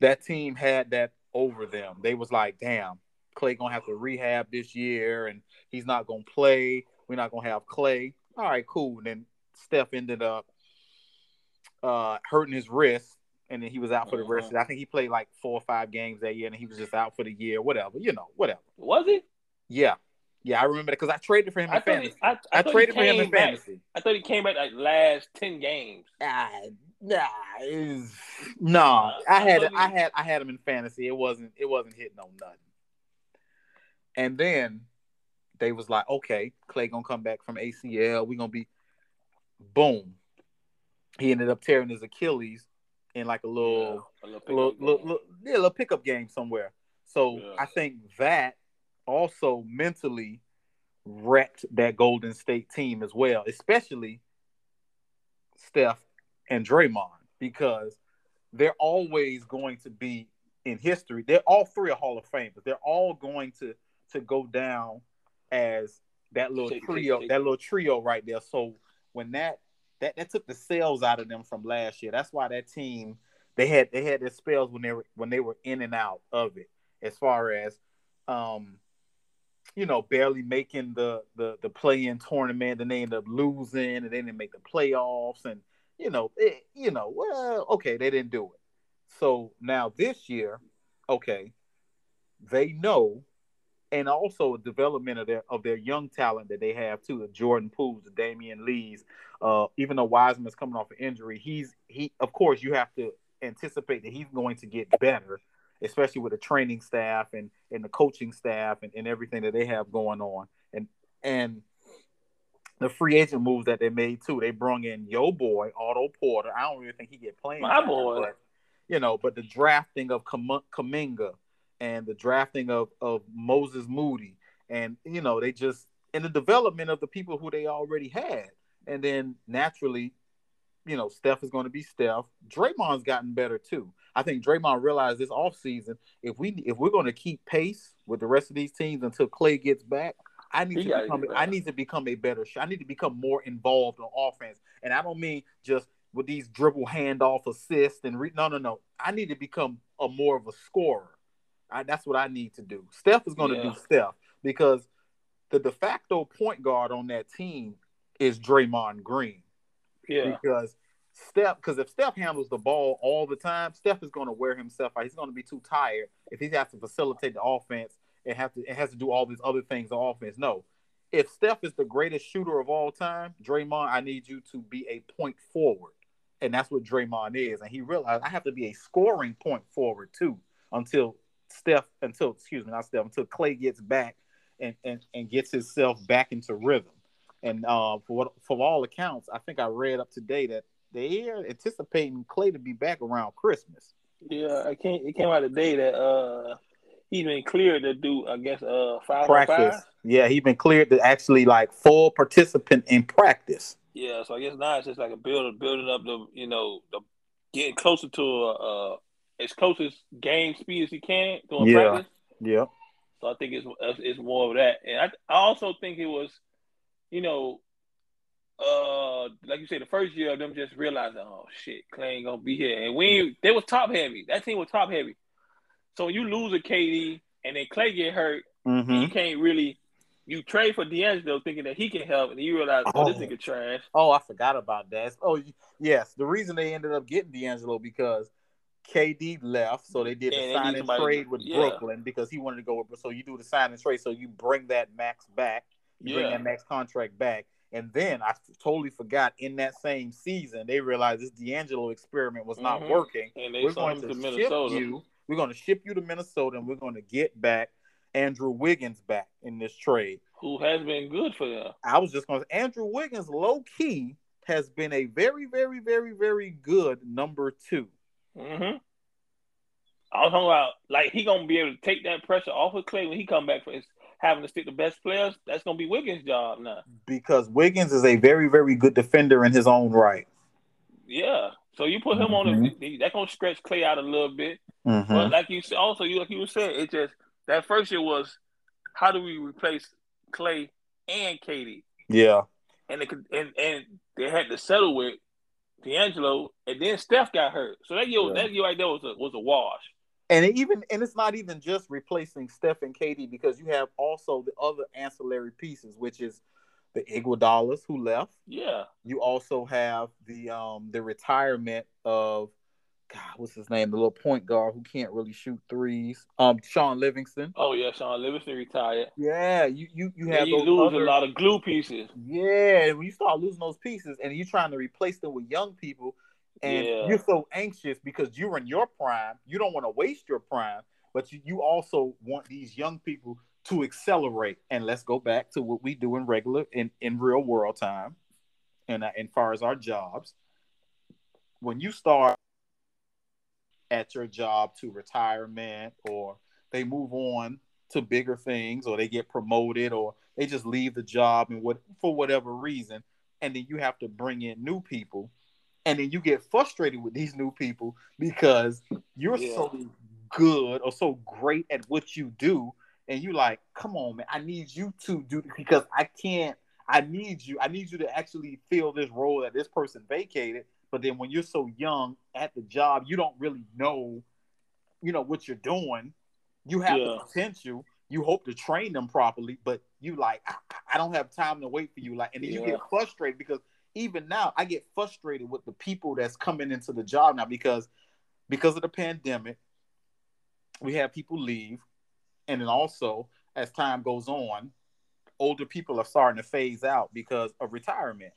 That team had that over them. They was like, "Damn, Klay gonna have to rehab this year, and he's not gonna play. We're not gonna have Klay." All right, cool. And then Steph ended up uh, hurting his wrist, and then he was out for the rest. Mhm. I think he played like four or five games that year, and he was just out for the year. Whatever, you know, whatever. Was he? Yeah, yeah, I remember that because I traded for him I in thought he, fantasy. I, I, I traded for him in back. fantasy. I thought he came back like last ten games. Ah, nah, nah. I I had I had I had him in fantasy. It wasn't it wasn't hitting on nothing. And then they was like, okay, Klay gonna come back from ACL. We gonna be boom. He ended up tearing his Achilles in like a little Yeah, a little little, pickup little, game. little, yeah, a little pickup game somewhere. So Yeah. I think that also mentally wrecked that Golden State team as well, especially Steph and Draymond, because they're always going to be in history. They're all three are Hall of Famers. They're all going to to go down as that little trio, that little trio right there. So when that that that took the sails out of them from last year. That's why that team they had they had their spells when they were when they were in and out of it. As far as um, you know, barely making the the the play in tournament, then they end up losing, and they didn't make the playoffs, and you know, it, you know, well, okay, they didn't do it. So now this year, okay, they know and also a development of their of their young talent that they have too. The Jordan Pooles, the Damion Lees. Uh, even though Wiseman's coming off an injury, he's he. Of course, you have to anticipate that he's going to get better, especially with the training staff and and the coaching staff and, and everything that they have going on. And and the free agent moves that they made too. They brung in Yo boy Otto Porter. I don't really think he get playing. My boy. But, you know, but the drafting of Kuminga and the drafting of of Moses Moody, and you know, they just and the development of the people who they already had, and then naturally, you know, Steph is going to be Steph. Draymond's gotten better too. I think Draymond realized this offseason, if we if we're going to keep pace with the rest of these teams until Klay gets back, I need he to become I need to become a better I need to become more involved on offense. And I don't mean just with these dribble handoff assists and re- no no no. I need to become a more of a scorer. I, that's what I need to do. Steph is going to yeah. do Steph because the de facto point guard on that team is Draymond Green. Yeah. Because Steph, because if Steph handles the ball all the time, Steph is going to wear himself out. He's going to be too tired if he has to facilitate the offense and have to it has to do all these other things on offense. No. If Steph is the greatest shooter of all time, Draymond, I need you to be a point forward. And that's what Draymond is. And he realized I have to be a scoring point forward too until Steph until excuse me, not Steph, until Klay gets back and, and, and gets himself back into rhythm. And uh, for what for all accounts, I think I read up today that they are anticipating Klay to be back around Christmas. Yeah, I can't. It came out today that uh he's been cleared to do, I guess, uh five practice. Yeah, he's been cleared to actually like full participant in practice. Yeah, so I guess now it's just like a building, building up the, you know, the getting closer to a, uh, as close as game speed as he can doing yeah. practice. Yeah. So I think it's it's more of that, and I, I also think it was, you know, uh, like you said, the first year of them just realizing, oh shit, Klay ain't gonna be here, and we they was top heavy. That team was top heavy. So when you lose a KD and then Klay get hurt, mm-hmm. you can't really. You trade for D'Angelo thinking that he can help, and you realize, oh, oh this nigga trash. Oh, I forgot about that. Oh, yes, the reason they ended up getting D'Angelo because KD left, so they did a sign and trade with yeah. Brooklyn because he wanted to go. So you do the sign and trade, so you bring that max back, you yeah. bring that max contract back, and then I totally forgot in that same season they realized this D'Angelo experiment was not mm-hmm. working. And they we're going to, to ship you. We're going to ship you to Minnesota, and we're going to get back Andrew Wiggins back in this trade, who has been good for them. I was just going to Andrew Wiggins, low key, has been a very, very, very, very good number two. Mm-hmm. I was talking about like he gonna be able to take that pressure off of Klay when he come back for his having to stick the best players. That's gonna be Wiggins' job now. Because Wiggins is a very, very good defender in his own right. Yeah. So you put him mm-hmm. on the that gonna stretch Klay out a little bit. Mm-hmm. But like you said, also you like you were saying, it just that first year was how do we replace Klay and KD? Yeah. And could and, and they had to settle with D'Angelo, and then Steph got hurt. So that year, yeah. that year right there was a was a wash. And even and it's not even just replacing Steph and KD because you have also the other ancillary pieces, which is the Iguodala's who left. Yeah. You also have the um the retirement of God, what's his name? The little point guard who can't really shoot threes. Um, Shaun Livingston. Oh yeah, Shaun Livingston retired. Yeah, you you you have you lose other... a lot of glue pieces. Yeah, when you start losing those pieces and you're trying to replace them with young people, and yeah. you're so anxious because you're in your prime, you don't want to waste your prime, but you, you also want these young people to accelerate. And let's go back to what we do in regular in in real world time, and uh, as far as our jobs, when you start at your job to retirement or they move on to bigger things or they get promoted or they just leave the job and what for whatever reason and then you have to bring in new people and then you get frustrated with these new people because you're yeah. so good or so great at what you do and you like come on man i need you to do because i can't i need you i need you to actually fill this role that this person vacated but then when you're so young at the job, you don't really know, you know, what you're doing. You have yeah. the potential. You hope to train them properly, but you like, I, I don't have time to wait for you. Like, and then yeah. you get frustrated because even now I get frustrated with the people that's coming into the job now because because of the pandemic, we have people leave, and then also as time goes on, older people are starting to phase out because of retirement.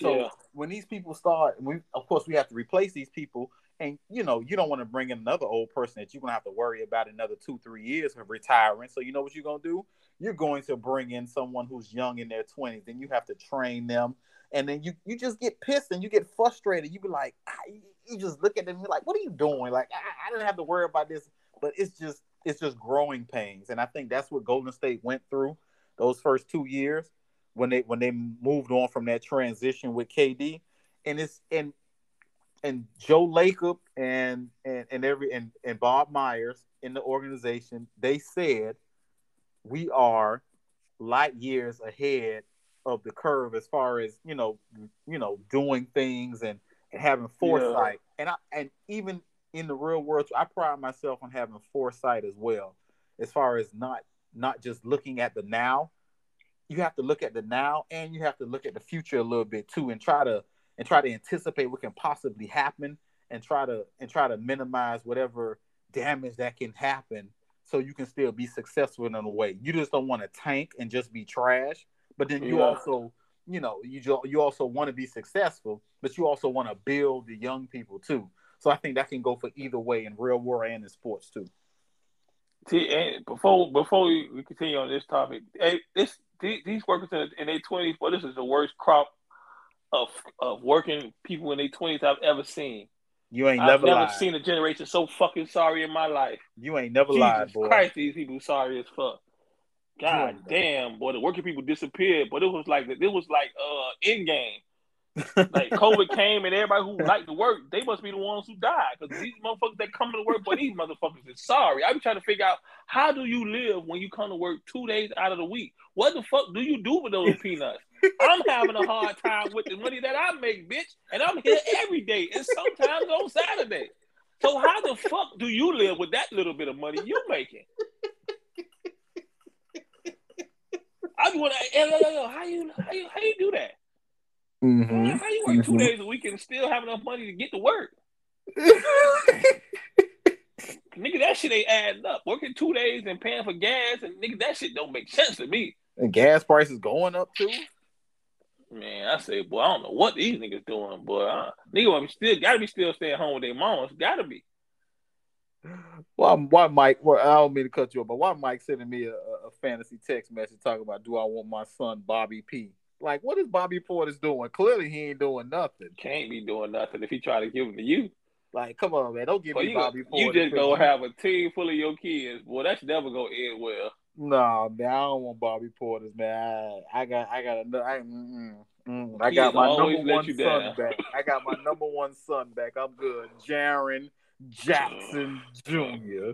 So Yeah. when these people start, we of course we have to replace these people, and you know you don't want to bring in another old person that you're gonna have to worry about another two three years of retiring. So you know what you're gonna do? You're going to bring in someone who's young in their twenties, and you have to train them, and then you you just get pissed and you get frustrated. You be like, ah, you- just look at them and be like, what are you doing? Like I, I didn't have to worry about this, but it's just it's just growing pains, and I think that's what Golden State went through those first two years when they when they moved on from that transition with KD, and it's and and Joe Lacob and and and every and and Bob Myers in the organization, they said we are light years ahead of the curve as far as you know you know doing things and, and having foresight. And I and even in the real world I pride myself on having foresight as well as far as not not just looking at the now you have to look at the now and you have to look at the future a little bit too and try to and try to anticipate what can possibly happen and try to and try to minimize whatever damage that can happen so you can still be successful in a way. You just don't want to tank and just be trash, but then you Yeah. also, you know, you jo- you also want to be successful, but you also want to build the young people too. So I think that can go for either way in real world and in sports too. See, and before before we, we continue on this topic, hey, this these, these workers in, in their twenties, well, this is the worst crop of of working people in their twenties I've ever seen. You ain't I've never seen a generation so fucking sorry in my life. you ain't never Jesus lied, boy. Christ, these people sorry as fuck. God damn, boy, the working people disappeared, but it was like it was like uh in game. Like COVID came and everybody who liked to work, they must be the ones who died because these motherfuckers that come to work, but these motherfuckers is sorry. I be trying to figure out how do you live when you come to work two days out of the week? What the fuck do you do with those peanuts? I'm having a hard time with the money that I make, bitch, and I'm here every day and sometimes on Saturday. So how the fuck do you live with that little bit of money you making? I yo, yo, how you how you how you do that? Mhm. How you work two Mhm. days a week and still have enough money to get to work? Nigga, that shit ain't adding up. Working two days and paying for gas and nigga, that shit don't make sense to me. and gas prices going up too. Man, I say, boy, I don't know what these niggas doing, boy. Uh, nigga, me still gotta be still staying home with their moms. Gotta be. Why, why Mike? Well, I don't mean to cut you off, but why Mike sending me a, a fantasy text message talking about, do I want my son Bobby P? Like, what is Bobby Portis doing? Clearly, he ain't doing nothing. Can't be doing nothing if he try to give them to you. Like, come on, man, don't give But me you, Bobby Portis. you just gonna have a team full of your kids, boy. That's never gonna end well. Nah, man, I don't want Bobby Portis, man. I, I got, I got, a, I, mm, mm, I got my number one son down. back. I got my number one son back. I'm good. Jaren Jackson Jr.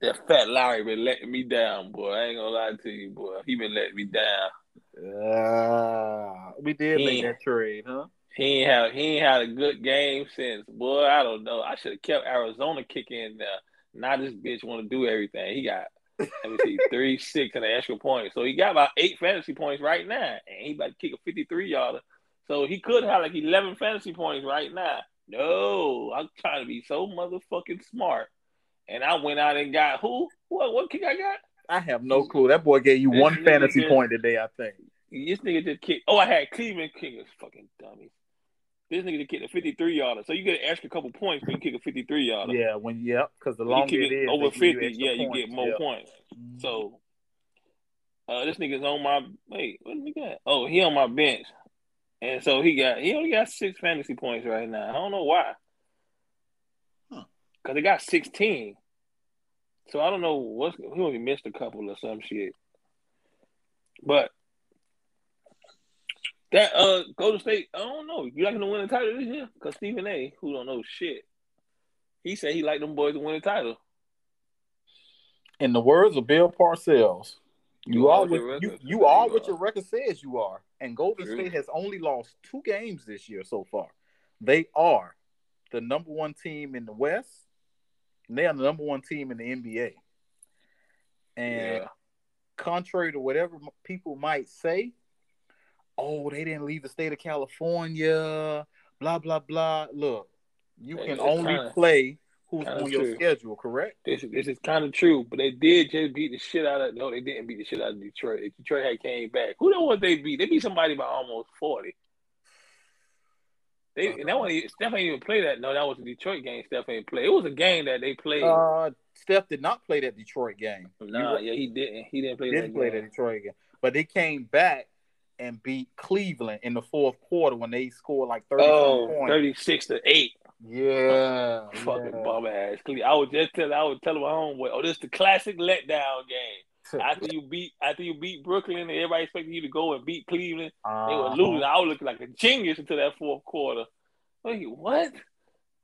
That fat Larry been letting me down, boy. I ain't gonna lie to you, boy. He been letting me down. Uh, we did make that trade, huh? He ain't had he ain't had a good game since. Boy, I don't know. I should have kept Arizona kicking in there. Now this bitch want to do everything. He got let me see three, six, and an extra point. So he got about eight fantasy points right now, and he about to kick a fifty-three yarder. So he could have like eleven fantasy points right now. No, I'm trying to be so motherfucking smart, and I went out and got who? What? What kick I got? I have no clue. That boy gave you This one fantasy just- point today, I think. This nigga just kicked. Oh, I had Cleveland kickers. Fucking dummies. This nigga just kicked a 53 yarder. So you get an extra couple points when you kick a 53 yarder. Yeah, when yep, because the When you longer kick it is, over they give you 50, extra yeah, you points. get more Yeah. points. So uh, this nigga's on my wait, what did we got? Oh, he on my bench. And so he got he only got six fantasy points right now. I don't know why. Huh. Cause they got 16. So I don't know what's he only missed a couple or some shit. But that uh Golden State, I don't know. You like him to win the title this year? Cause Stephen A, who don't know shit, he said he liked them boys to win the title. In the words of Bill Parcells, you, You are are what your you, record. you are You what are. your record says you are. And Golden True. State has only lost two games this year so far. They are the number one team in the West. And they are the number one team in the NBA. And Yeah. contrary to whatever people might say, oh, they didn't leave the state of California, blah, blah, blah. Look, you can only kinda- play who's on your true. schedule, correct? This, this is kind of true, but they did just beat the shit out of. No, they didn't beat the shit out of Detroit. If Detroit had came back. Who know what they beat? They beat somebody by almost forty. They and that one Steph ain't even play that. No, that was a Detroit game. Steph ain't play. It was a game that they played. Uh, Steph did not play that Detroit game. nah, yeah, he didn't. He didn't play didn't that play game. that Detroit game, but they came back and beat Cleveland in the fourth quarter when they scored like thirty Oh, points. 36 to eight. Yeah, Fucking yeah. bum ass. I was just telling. I was telling my homeboy, oh, this is the classic letdown game. After you beat, after you beat Brooklyn, and everybody expected you to go and beat Cleveland. They were Uh-huh. losing. I was looking like a genius until that fourth quarter. Like, what?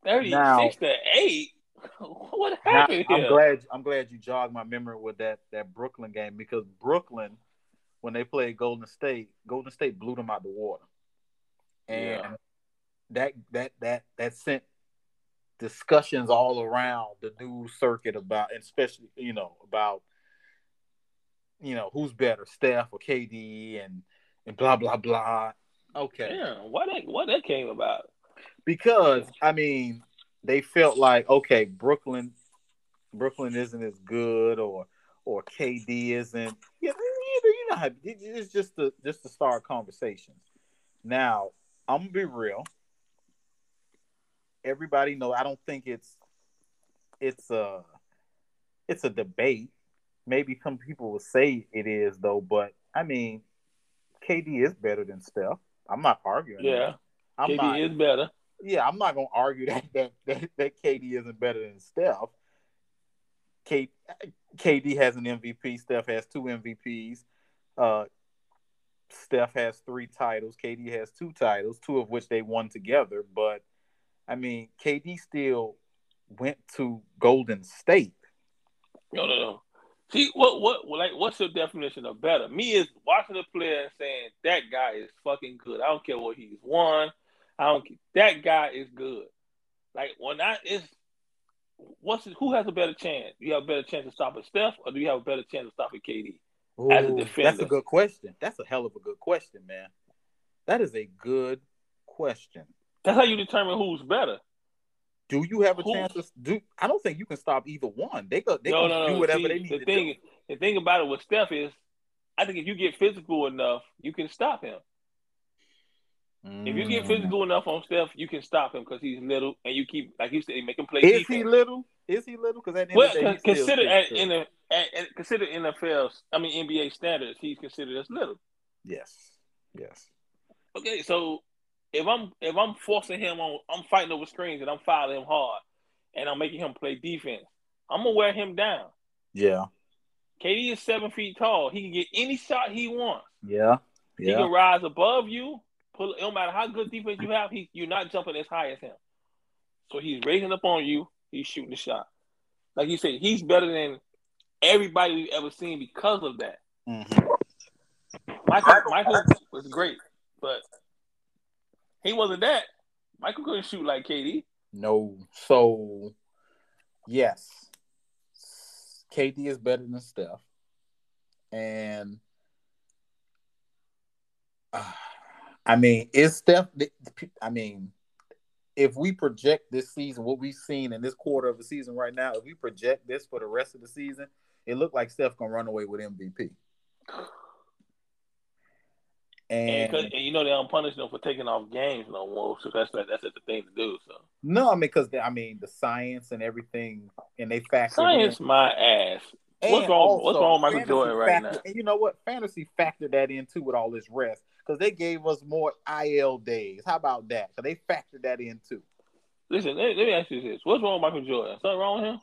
36 Now- to 8? What Now, happened I'm here? glad. I'm glad you jogged my memory with that that Brooklyn game because Brooklyn, when they played Golden State, Golden State blew them out the water, and Yeah. that that that that sent discussions all around the news circuit about, and especially you know about you know who's better, Steph or KD, and and blah blah blah. Okay, Damn, why that, what that came about? because I mean they felt like okay, Brooklyn, Brooklyn isn't as good, or or KD isn't. Know, you know, it's just to just to start conversations. Now I'm gonna be real. Everybody know I don't think it's it's a it's a debate. Maybe some people will say it is though, but I mean, KD is better than Steph. I'm not arguing. Yeah, I'm KD not is better. yeah, I'm not gonna argue that that that, that KD isn't better than Steph. K, KD has an MVP. Steph has two MVPs. Uh, Steph has three titles. KD has two titles, two of which they won together. But I mean, KD still went to Golden State. No, no, no. See, what, what, like, what's your definition of better? Me is watching a player and saying that guy is fucking good. I don't care what he's won. I don't. care. That guy is good. Like when I is, what's who has a better chance? Do you have a better chance to stop stopping Steph, or do you have a better chance to stop stopping KD? As a defender. that's a good question. That's a hell of a good question, man. That is a good question. That's how you determine who's better. Do you have a chance to do? I don't think you can stop either one. They go. They no, no, no. do whatever See, they need the to thing, do. the thing about it with Steph is, I think if you get physical enough, you can stop him. If you get Mm. physical enough on Steph, you can stop him because he's little, and you keep like you said, make him play is defense. he little? Is he little? Because at the end well, of the day, he's still consider at, in the at, at, consider NFL, I mean NBA standards, he's considered as little. yes, yes. Okay, so if I'm if I'm forcing him on, I'm fighting over screens and I'm fouling him hard, and I'm making him play defense. I'm gonna wear him down. Yeah, KD is seven feet tall. He can get any shot he wants. yeah, He can rise above you. Pull. No matter how good defense you have, he you're not jumping as high as him. So he's raising up on you. He's shooting the shot. Like you said, he's better than everybody we've ever seen because of that. Mhm. Michael Michael was great, but he wasn't that. Michael couldn't shoot like KD. No, so yes, KD is better than Steph, and uh, I mean, is Steph? I mean, if we project this season, what we've seen in this quarter of the season right now, if we project this for the rest of the season, it looked like Steph gonna run away with MVP. And, And and you know they don't punish them for taking off games no more. So that's that's the thing to do. So no, I mean, because I mean the science and everything, and they factor science in. my ass. And What's wrong- also, what's wrong with Michael Jordan right factor- now? And you know what? Fantasy factored that in too with all this rest because they gave us more IL days. How about that? So they factored that in too. Listen, let, let me ask you this: What's wrong with Michael Jordan? Something wrong with him?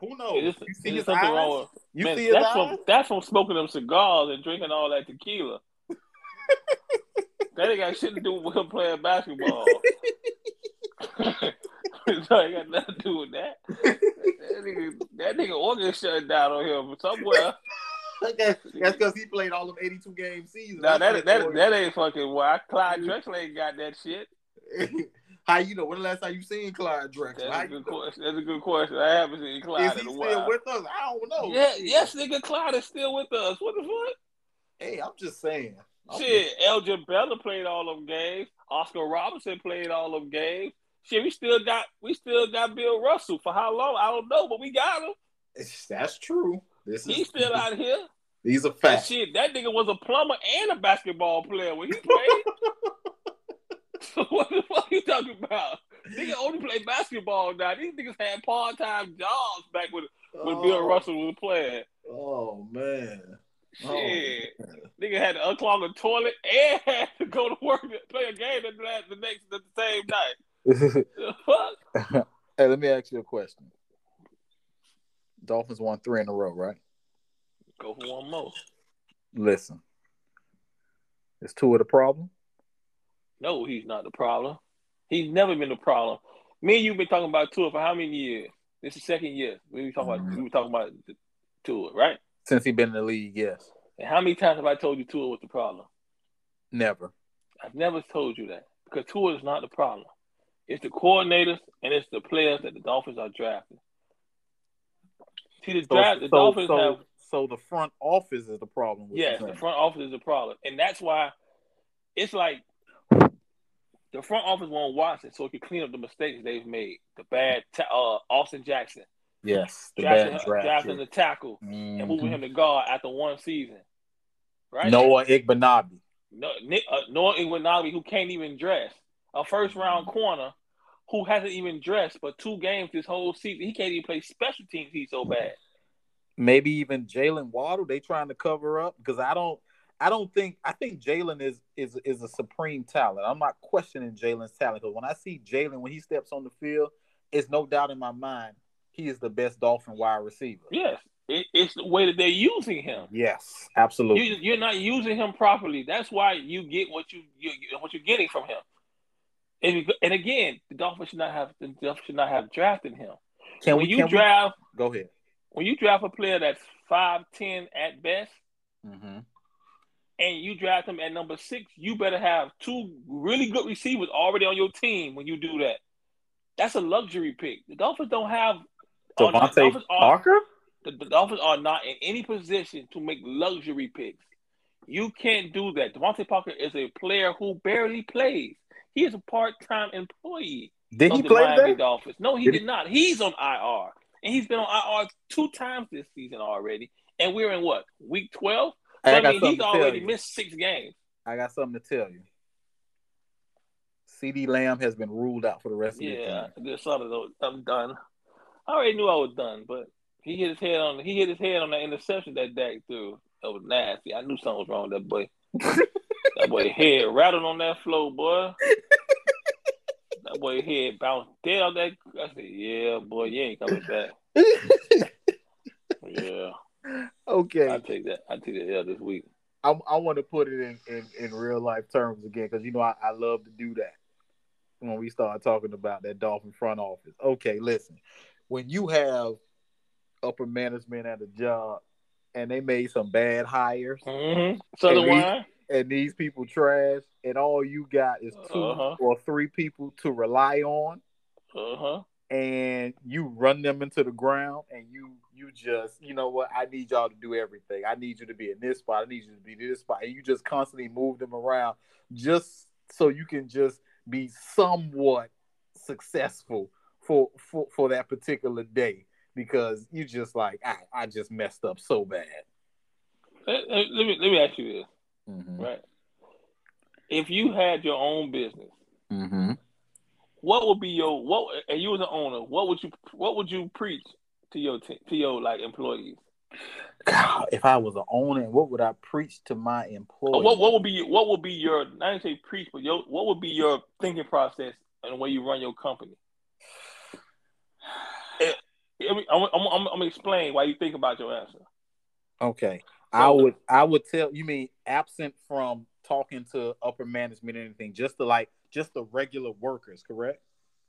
Who knows? Is, you see is his something eyes? wrong with? You man, see his that's eyes? from that's from smoking them cigars and drinking all that tequila. that ain't got shit to do with him playing basketball. so ain't got nothing to do with that. That nigga, that nigga organ shut down on him from somewhere. That's because he played all of 82 game seasons. Now That's that that that ain't fucking why. Clyde Drexler ain't got that shit. How you know? When the last time you seen Clyde Drexler? That's a good question. That's a good question. I haven't seen Clyde Is he in a still while. with us? I don't know. Yeah, Shit. yes, nigga, Clyde is still with us. What the fuck? Hey, I'm just saying. I'm Shit, Elgin Baylor played all them games. Oscar Robinson played all them games. Shit, we still got we still got Bill Russell for how long? I don't know, but we got him. That's true. This He's still out here. These are That facts. shit, that nigga was a plumber and a basketball player when he played. so what the fuck you talking about? Nigga only play basketball now. These niggas had part time jobs back when when Bill Oh, Russell was playing. Oh man. Oh, Shit. man. Nigga had to unclog a toilet and had to go to work and play a game the, the next the same night. The fuck? hey, let me ask you a question. Dolphins won three in a row, right? Go for one more. Listen, is of the problem? No, he's not the problem. He's never been the problem. Me and you've been talking about Tua for how many years? This is second year. We were talking about we were talking about Tua, right? Since he been in the league, yes. And how many times have I told you Tua was the problem? Never. I've never told you that because Tua is not the problem. It's the coordinators and it's the players that the Dolphins are drafting. See, the So, draft, the so, Dolphins so, have so the front office is the problem. with Yes, the front office is the problem, and that's why it's like the front office won't watch it so it can clean up the mistakes they've made. The bad, ta- uh, Austin Jackson Yes, the drafting, bad draft. drafting the tackle and moving him to guard after one season, right? Noah Igbenabi. no, Nick, uh, Noah Iguanami, who can't even dress, a first round corner who hasn't even dressed for two games this whole season. He can't even play special teams. He's so bad. maybe even Jaylen Waddle. They trying to cover up because I don't. I don't think. I think Jaylen is is is a supreme talent. I'm not questioning Jaylen's talent because when I see Jaylen when he steps on the field, it's no doubt in my mind he is the best Dolphin wide receiver. Yes, it, it's the way that they're using him. Yes, absolutely. You, you're not using him properly. That's why you get what you you- what you're getting from him. And, and again, the Dolphins should not have the Dolphins should not have drafted him. can when we? you draft we? Go ahead. when you draft a player that's five ten at best, hmm and you draft him at number six, you better have two really good receivers already on your team when you do that. That's a luxury pick. The Dolphins don't have. not- DeVante Parker. the, the Dolphins are not in any position to make luxury picks. You can't do that. DeVante Parker is a player who barely plays. He is a part-time employee Did of he the play Miami? Dolphins. No, he Did did, he- not. He's on IR, and he's been on IR two times this season already. And we're in what week twelve? I I mean, he's already missed six games. I got something to tell you. CeeDee Lamb has been ruled out for the rest of the Yeah, season. there's something. though. I'm done. I already knew I was done, but he hit his head on he hit his head on that interception that Dak threw. That was nasty. I knew something was wrong with that boy. that boy head rattled on that floor, boy. that boy head bounced dead on that. I said, "Yeah, boy, you ain't coming back." Yeah, okay. I take that. I take that L this week. I, I want to put it in, in, in real life terms again because you know I, I love to do that when we start talking about that Dolphin front office. Okay, listen, when you have upper management at a job and they made some bad hires Mm-hmm. Southern wine. And these people trash and all you got is 2 Uh-huh. or three people to rely on Uh huh. and you run them into the ground and you you just you know what I need y'all to do everything. I need you to be in this spot. I need you to be in this spot. And you just constantly move them around just so you can just be somewhat successful for for, for that particular day because you just like I, I just messed up so bad. Let- let me let me ask you this, Mm-hmm. right? If you had your own business, Mm-hmm. what would be your what? And you was an owner. What would you what would you preach to your to your like employees? God, if I was an owner, what would I preach to my employees? What what would be what would be your not to say preach, but your what would be your thinking process and the way you run your company? Eh, I mean, I'm, I'm, I'm, I'm gonna explain why you think about your answer. Okay. I would I would tell you mean absent from talking to upper management or anything, just the like just the regular workers, correct?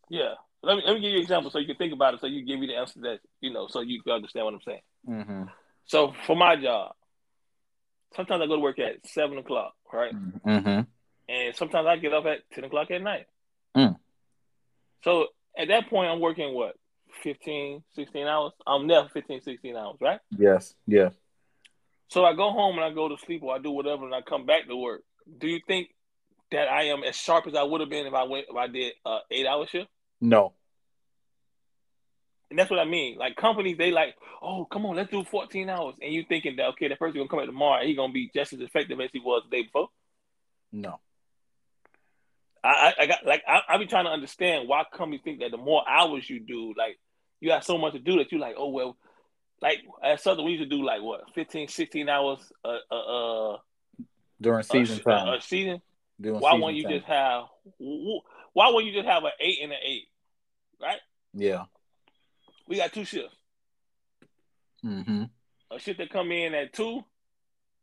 Yeah. Let me let me give you an example so you can think about it, so you give me the answer that you know, so you can understand what I'm saying. Mm-hmm. So for my job, sometimes I go to work at seven o'clock, right? Mm-hmm. And sometimes I get up at ten o'clock at night. Mm. So at that point, I'm working what 15, 16 hours. I'm there for 15, 16 hours, right? Yes, yes. So I go home and I go to sleep or I do whatever and I come back to work. Do you think that I am as sharp as I would have been if I went if I did uh, eight hour shift? No. And that's what I mean. Like companies, they like, oh, come on, let's do 14 hours. And you thinking that okay, that person gonna come back tomorrow, he gonna be just as effective as he was the day before. No. I, I got like I, I be trying to understand why companies think that the more hours you do, like you have so much to do that you like, oh well, like at Southern we used to do like what 15, 16 hours uh uh, uh during season a, time. A, a season. During why season won't you time. just have why won't you just have an eight and an eight? Right? Yeah. We got two shifts. Mm-hmm. A shift that come in at two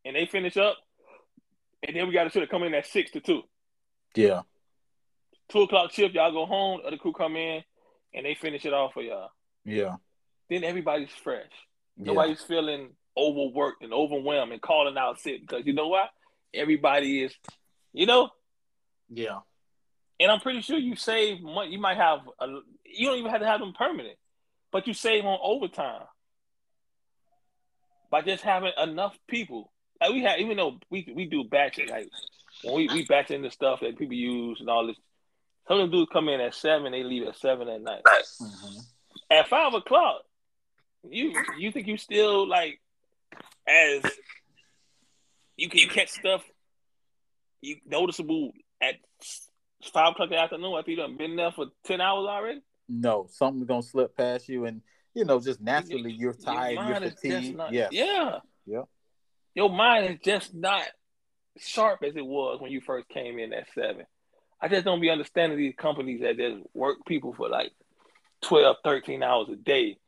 and they finish up. And then we got a shift that come in at six to two. Yeah. Two o'clock shift, y'all go home, other crew come in and they finish it off for y'all. Yeah. Then everybody's fresh. Yeah. Nobody's feeling overworked and overwhelmed and calling out sick because you know what? Everybody is, you know. Yeah. And I'm pretty sure you save money. You might have a, you don't even have to have them permanent, but you save on overtime by just having enough people. Like we have, even though we we do batching, like when we we batch in the stuff that people use and all this. Some of them dudes come in at seven, they leave at seven at night. Mm-hmm. At five o'clock, you you think you still like as you can catch stuff you noticeable at five o'clock in the afternoon after you done been there for ten hours already? No, something's gonna slip past you, and you know, just naturally you're tired, Your you're mind is just fatigued. not- Yes. Yeah. Yeah. Your mind is just not sharp as it was when you first came in at seven. I just don't be understanding these companies that just work people for like 12, 13 hours a day.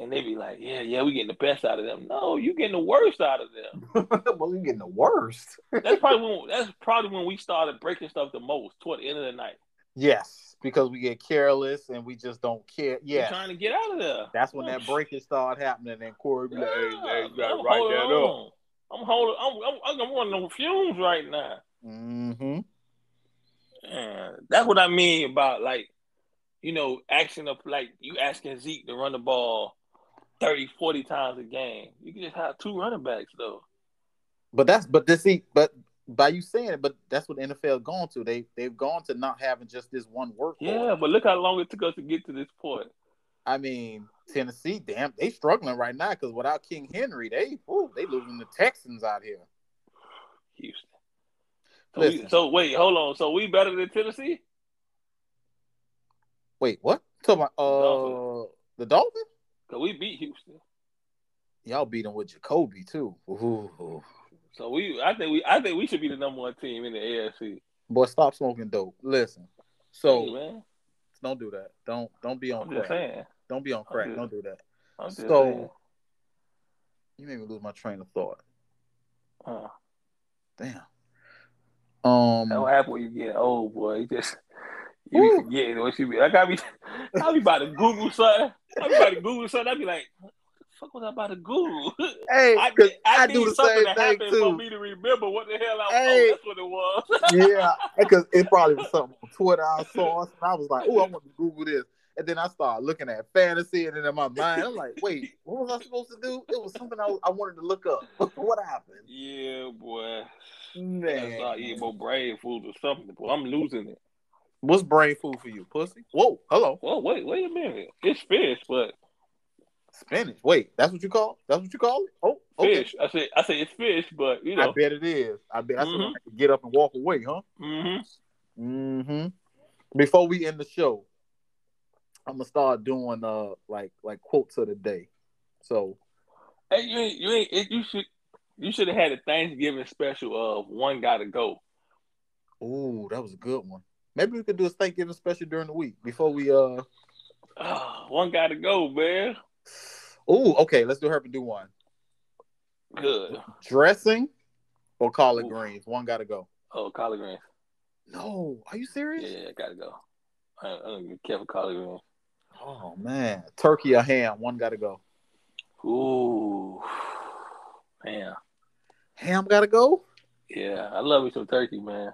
And they be like, yeah, yeah, we getting the best out of them. No, you getting the worst out of them. well, you're getting the worst. That's probably when that's probably when we started breaking stuff the most toward the end of the night. yes, because we get careless and we just don't care. We're Yeah, trying to get out of there. that's when that breakage started happening. And Corey be like, hey, hey, you gotta I'm write that up. I'm holding. I'm, I'm, I'm on the fumes right now. Mm-hmm. And that's what I mean about like, you know, asking up like you asking Zeke to run the ball 30, 40 times a game. You can just have two running backs though. But that's but this see, but by you saying it, but that's what the NFL gone to. They they've gone to not having just this one work. Yeah, but look how long it took us to get to this point. I mean, Tennessee, damn, they struggling right now because without King Henry, they ooh, they losing the Texans out here. Houston. So, we, so wait, hold on. So we better than Tennessee? Wait, what? Talking about uh Dolphins. the Dolphins? Cause we beat Houston. Y'all beat them with Jacoby too. Ooh. So we, I think we, I think we should be the number one team in the AFC. Boy, stop smoking dope. Listen. Hey, So man, don't do that. Don't don't be on I'm just crack. saying. Don't be on crack. just- Don't do that. I'm So- saying. You made me lose my train of thought. Uh, Damn. Um That what happen when you get old, boy. You just you be forgetting what you be. Like I be, I be about to Google something. I be about to Google something. I be like, what the fuck was I about to Google? Hey, I, 'cause I, I need do the something same to thing happen too. for me to remember what the hell I was. Hey. Oh, that's what it was. yeah, because it probably was something on Twitter I saw, and I was like, "Oh, I want to Google this." And then I started looking at fantasy, and then in my mind, I'm like, "Wait, what was I supposed to do?" It was something I, I wanted to look up. what happened? yeah, boy. I Man, start eating more brain food or something. Boy, I'm losing it. What's brain food for you, pussy? Whoa, hello, Well, wait, wait a minute. It's fish, but spinach. Wait, that's what you call? That's what you call it? Oh, okay. fish. I say, I say it's fish, but you know. I bet it is. I bet that's Mhm. I can get up and walk away, huh? Mm-hmm. Mm-hmm. Before we end the show, I'm gonna start doing uh like like quotes of the day. So Hey, you ain't, you ain't, you should, you should have had a Thanksgiving special of one got to go. Ooh, that was a good one. Maybe we could do a Thanksgiving special during the week before we uh. Ah, one got to go, man. Ooh, okay. Let's do her and do one. Good. Dressing or collard Ooh. greens. One got to go. Oh, collard greens. No, are you serious? Yeah, gotta go. I, I don't be careful collard greens. Oh man, turkey or ham. One got to go. Ooh, ham. Ham got to go. Yeah, I love me some turkey, man.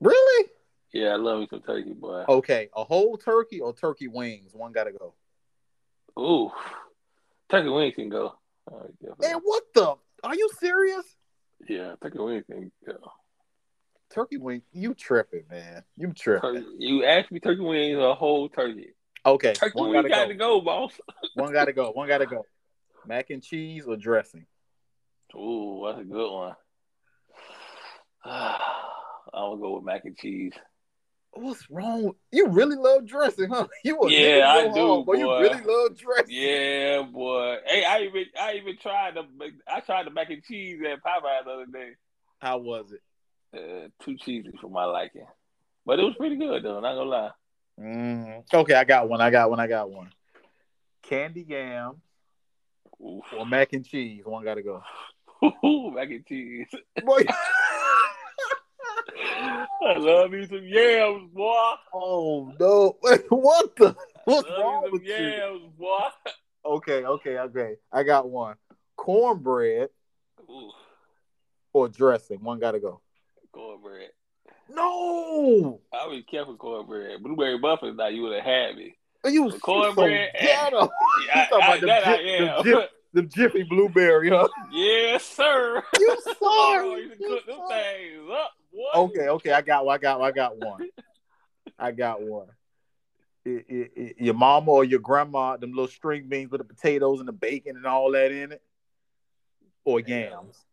Really? Yeah, I love me some turkey, boy. Okay, a whole turkey or turkey wings. One got to go. Ooh, turkey wings can go. Man, what the? Are you serious? yeah, turkey wings can go. turkey wing. You tripping, man? You tripping? You asked me turkey wings or a whole turkey. Okay, Turkey one gotta got go. go, boss. One gotta go. One gotta go. Mac and cheese or dressing? Ooh, that's a good one. I'm gonna go with mac and cheese. What's wrong? You really love dressing, huh? You a Yeah, I do, hard, but you really love dressing. Yeah, boy. Hey, I even I even tried the I tried the mac and cheese at Popeye the other day. How was it? Uh, too cheesy for my liking, but it was pretty good though. Not gonna lie. Mm, okay, I got one. I got one. I got one. Candy yam Oof. or mac and cheese. One gotta go. Mac and cheese. Boy. I love me some yams, boy. oh no! what the? What's wrong with some you? yams, boy. Okay, okay, okay. I got one. Cornbread Ooh, or dressing. One gotta go. cornbread. No, I was careful with cornbread. Blueberry muffins, now you would have had me. you The so cornbread and- ghetto. Yeah, I, I, that I jif- them am. The Jiffy Blueberry, huh? yes, sir. You sorry. you cook them things up. Okay, okay. I got one. I got one. I got one. I got one. I- I- I- your mama or your grandma, them little string beans with the potatoes and the bacon and all that in it, or Damn. yams.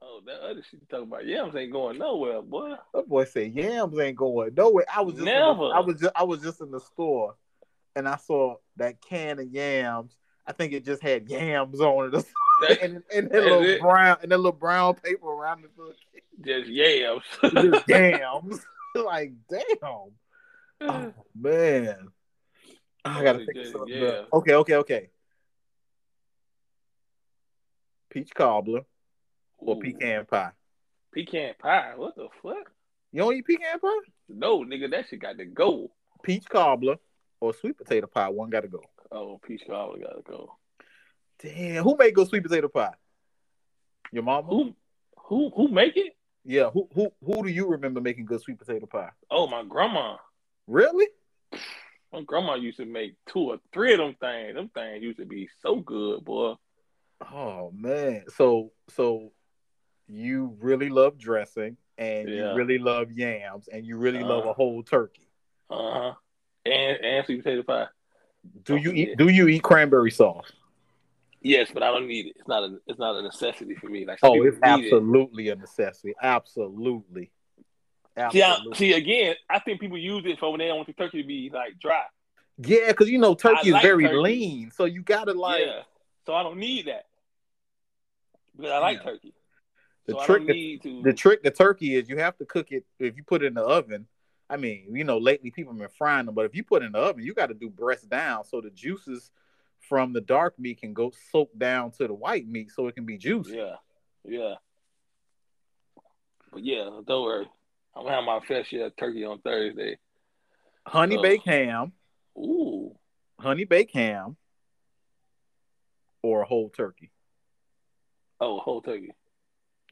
Oh, that other shit you talking about yams ain't going nowhere, boy. That boy said yams ain't going nowhere. I was just in the- I was just I was just in the store and I saw that can of yams. I think it just had yams on it. That- and and that little it. brown and that little brown paper around it. Just yams. Just yams. like damn. Oh man. I gotta think of something. yeah. Okay, okay, okay. Peach cobbler or Ooh, pecan pie. Pecan pie. What the fuck? You don't eat pecan pie? No, nigga, that shit got to go. Peach cobbler or sweet potato pie. One gotta go. Oh, peach cobbler gotta go. Damn, who made good sweet potato pie? Your mama? Who, who, who make it? Yeah, who who who do you remember making good sweet potato pie? Oh, my grandma. Really? My grandma used to make two or three of them things. Them things used to be so good, boy. Oh man. So so you really love dressing and Yeah. you really love yams and you really love Uh. a whole turkey. Uh huh. And and sweet potato pie. Do Oh, you yeah. eat do you eat cranberry sauce? Yes, but I don't need it. It's not a it's not a necessity for me. Like Oh, it's need it. absolutely a necessity. Absolutely. See, I, see again. I think people use it for when they don't want the turkey to be like dry. Yeah, because you know turkey I like is very turkey. lean, so you gotta like yeah, so I don't need that because I like Yeah. turkey. the so trick. The, to. the trick to turkey is you have to cook it if you put it in the oven. I mean, you know, lately people have been frying them, but if you put it in the oven, you got to do breast down so the juices from the dark meat can go soak down to the white meat so it can be juicy. yeah, yeah. But yeah, don't worry. I'm gonna have my fair share of turkey on Thursday. Honey Oh. baked ham, Ooh, honey baked ham, or a whole turkey. oh, whole turkey.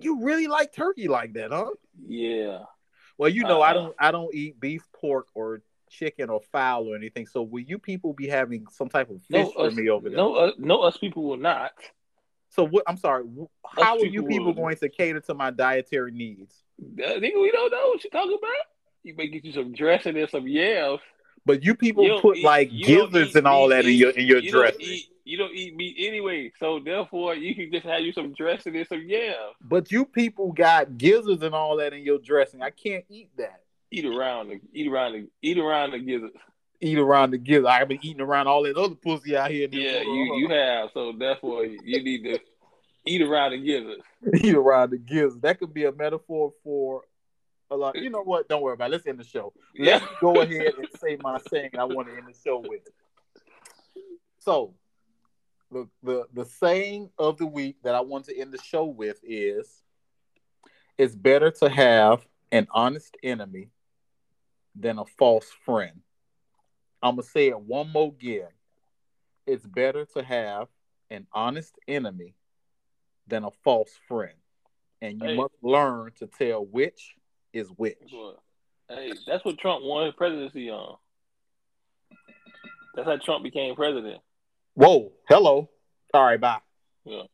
You really like turkey like that, huh? Yeah. Well, you know, I Uh-uh. don't I don't eat beef, pork, or chicken or fowl or anything. So will you people be having some type of No, fish for us, me over there? no, uh, no, us people will not. So what? I'm sorry. How are you people will. going to cater to my dietary needs? Uh, nigga, we don't know what you're talking about. You may get you some dressing and some yams. But you people You put eat- like gizzards and all meat, that in your in your you don't dressing. eat you don't eat meat anyway, so therefore you can just have you some dressing and some yams. But you people got gizzards and all that in your dressing. I can't eat that. Eat around the eat around the eat around the gizzards. Eat around the gizzard. I've been eating around all that other pussy out here. Yeah, you you have. So therefore you need to eat around the gizzards. eat around the gizzard. That could be a metaphor for a lot. You know what? Don't worry about it. Let's end the show. Let's go ahead and say my saying I want to end the show with. So, the, the the saying of the week that I want to end the show with is it's better to have an honest enemy than a false friend. I'm going to say it one more again. It's better to have an honest enemy than a false friend. And you Hey. must learn to tell which is which. Hey, that's what Trump won his presidency on. That's how Trump became president. Whoa, hello. All right, bye. Yeah.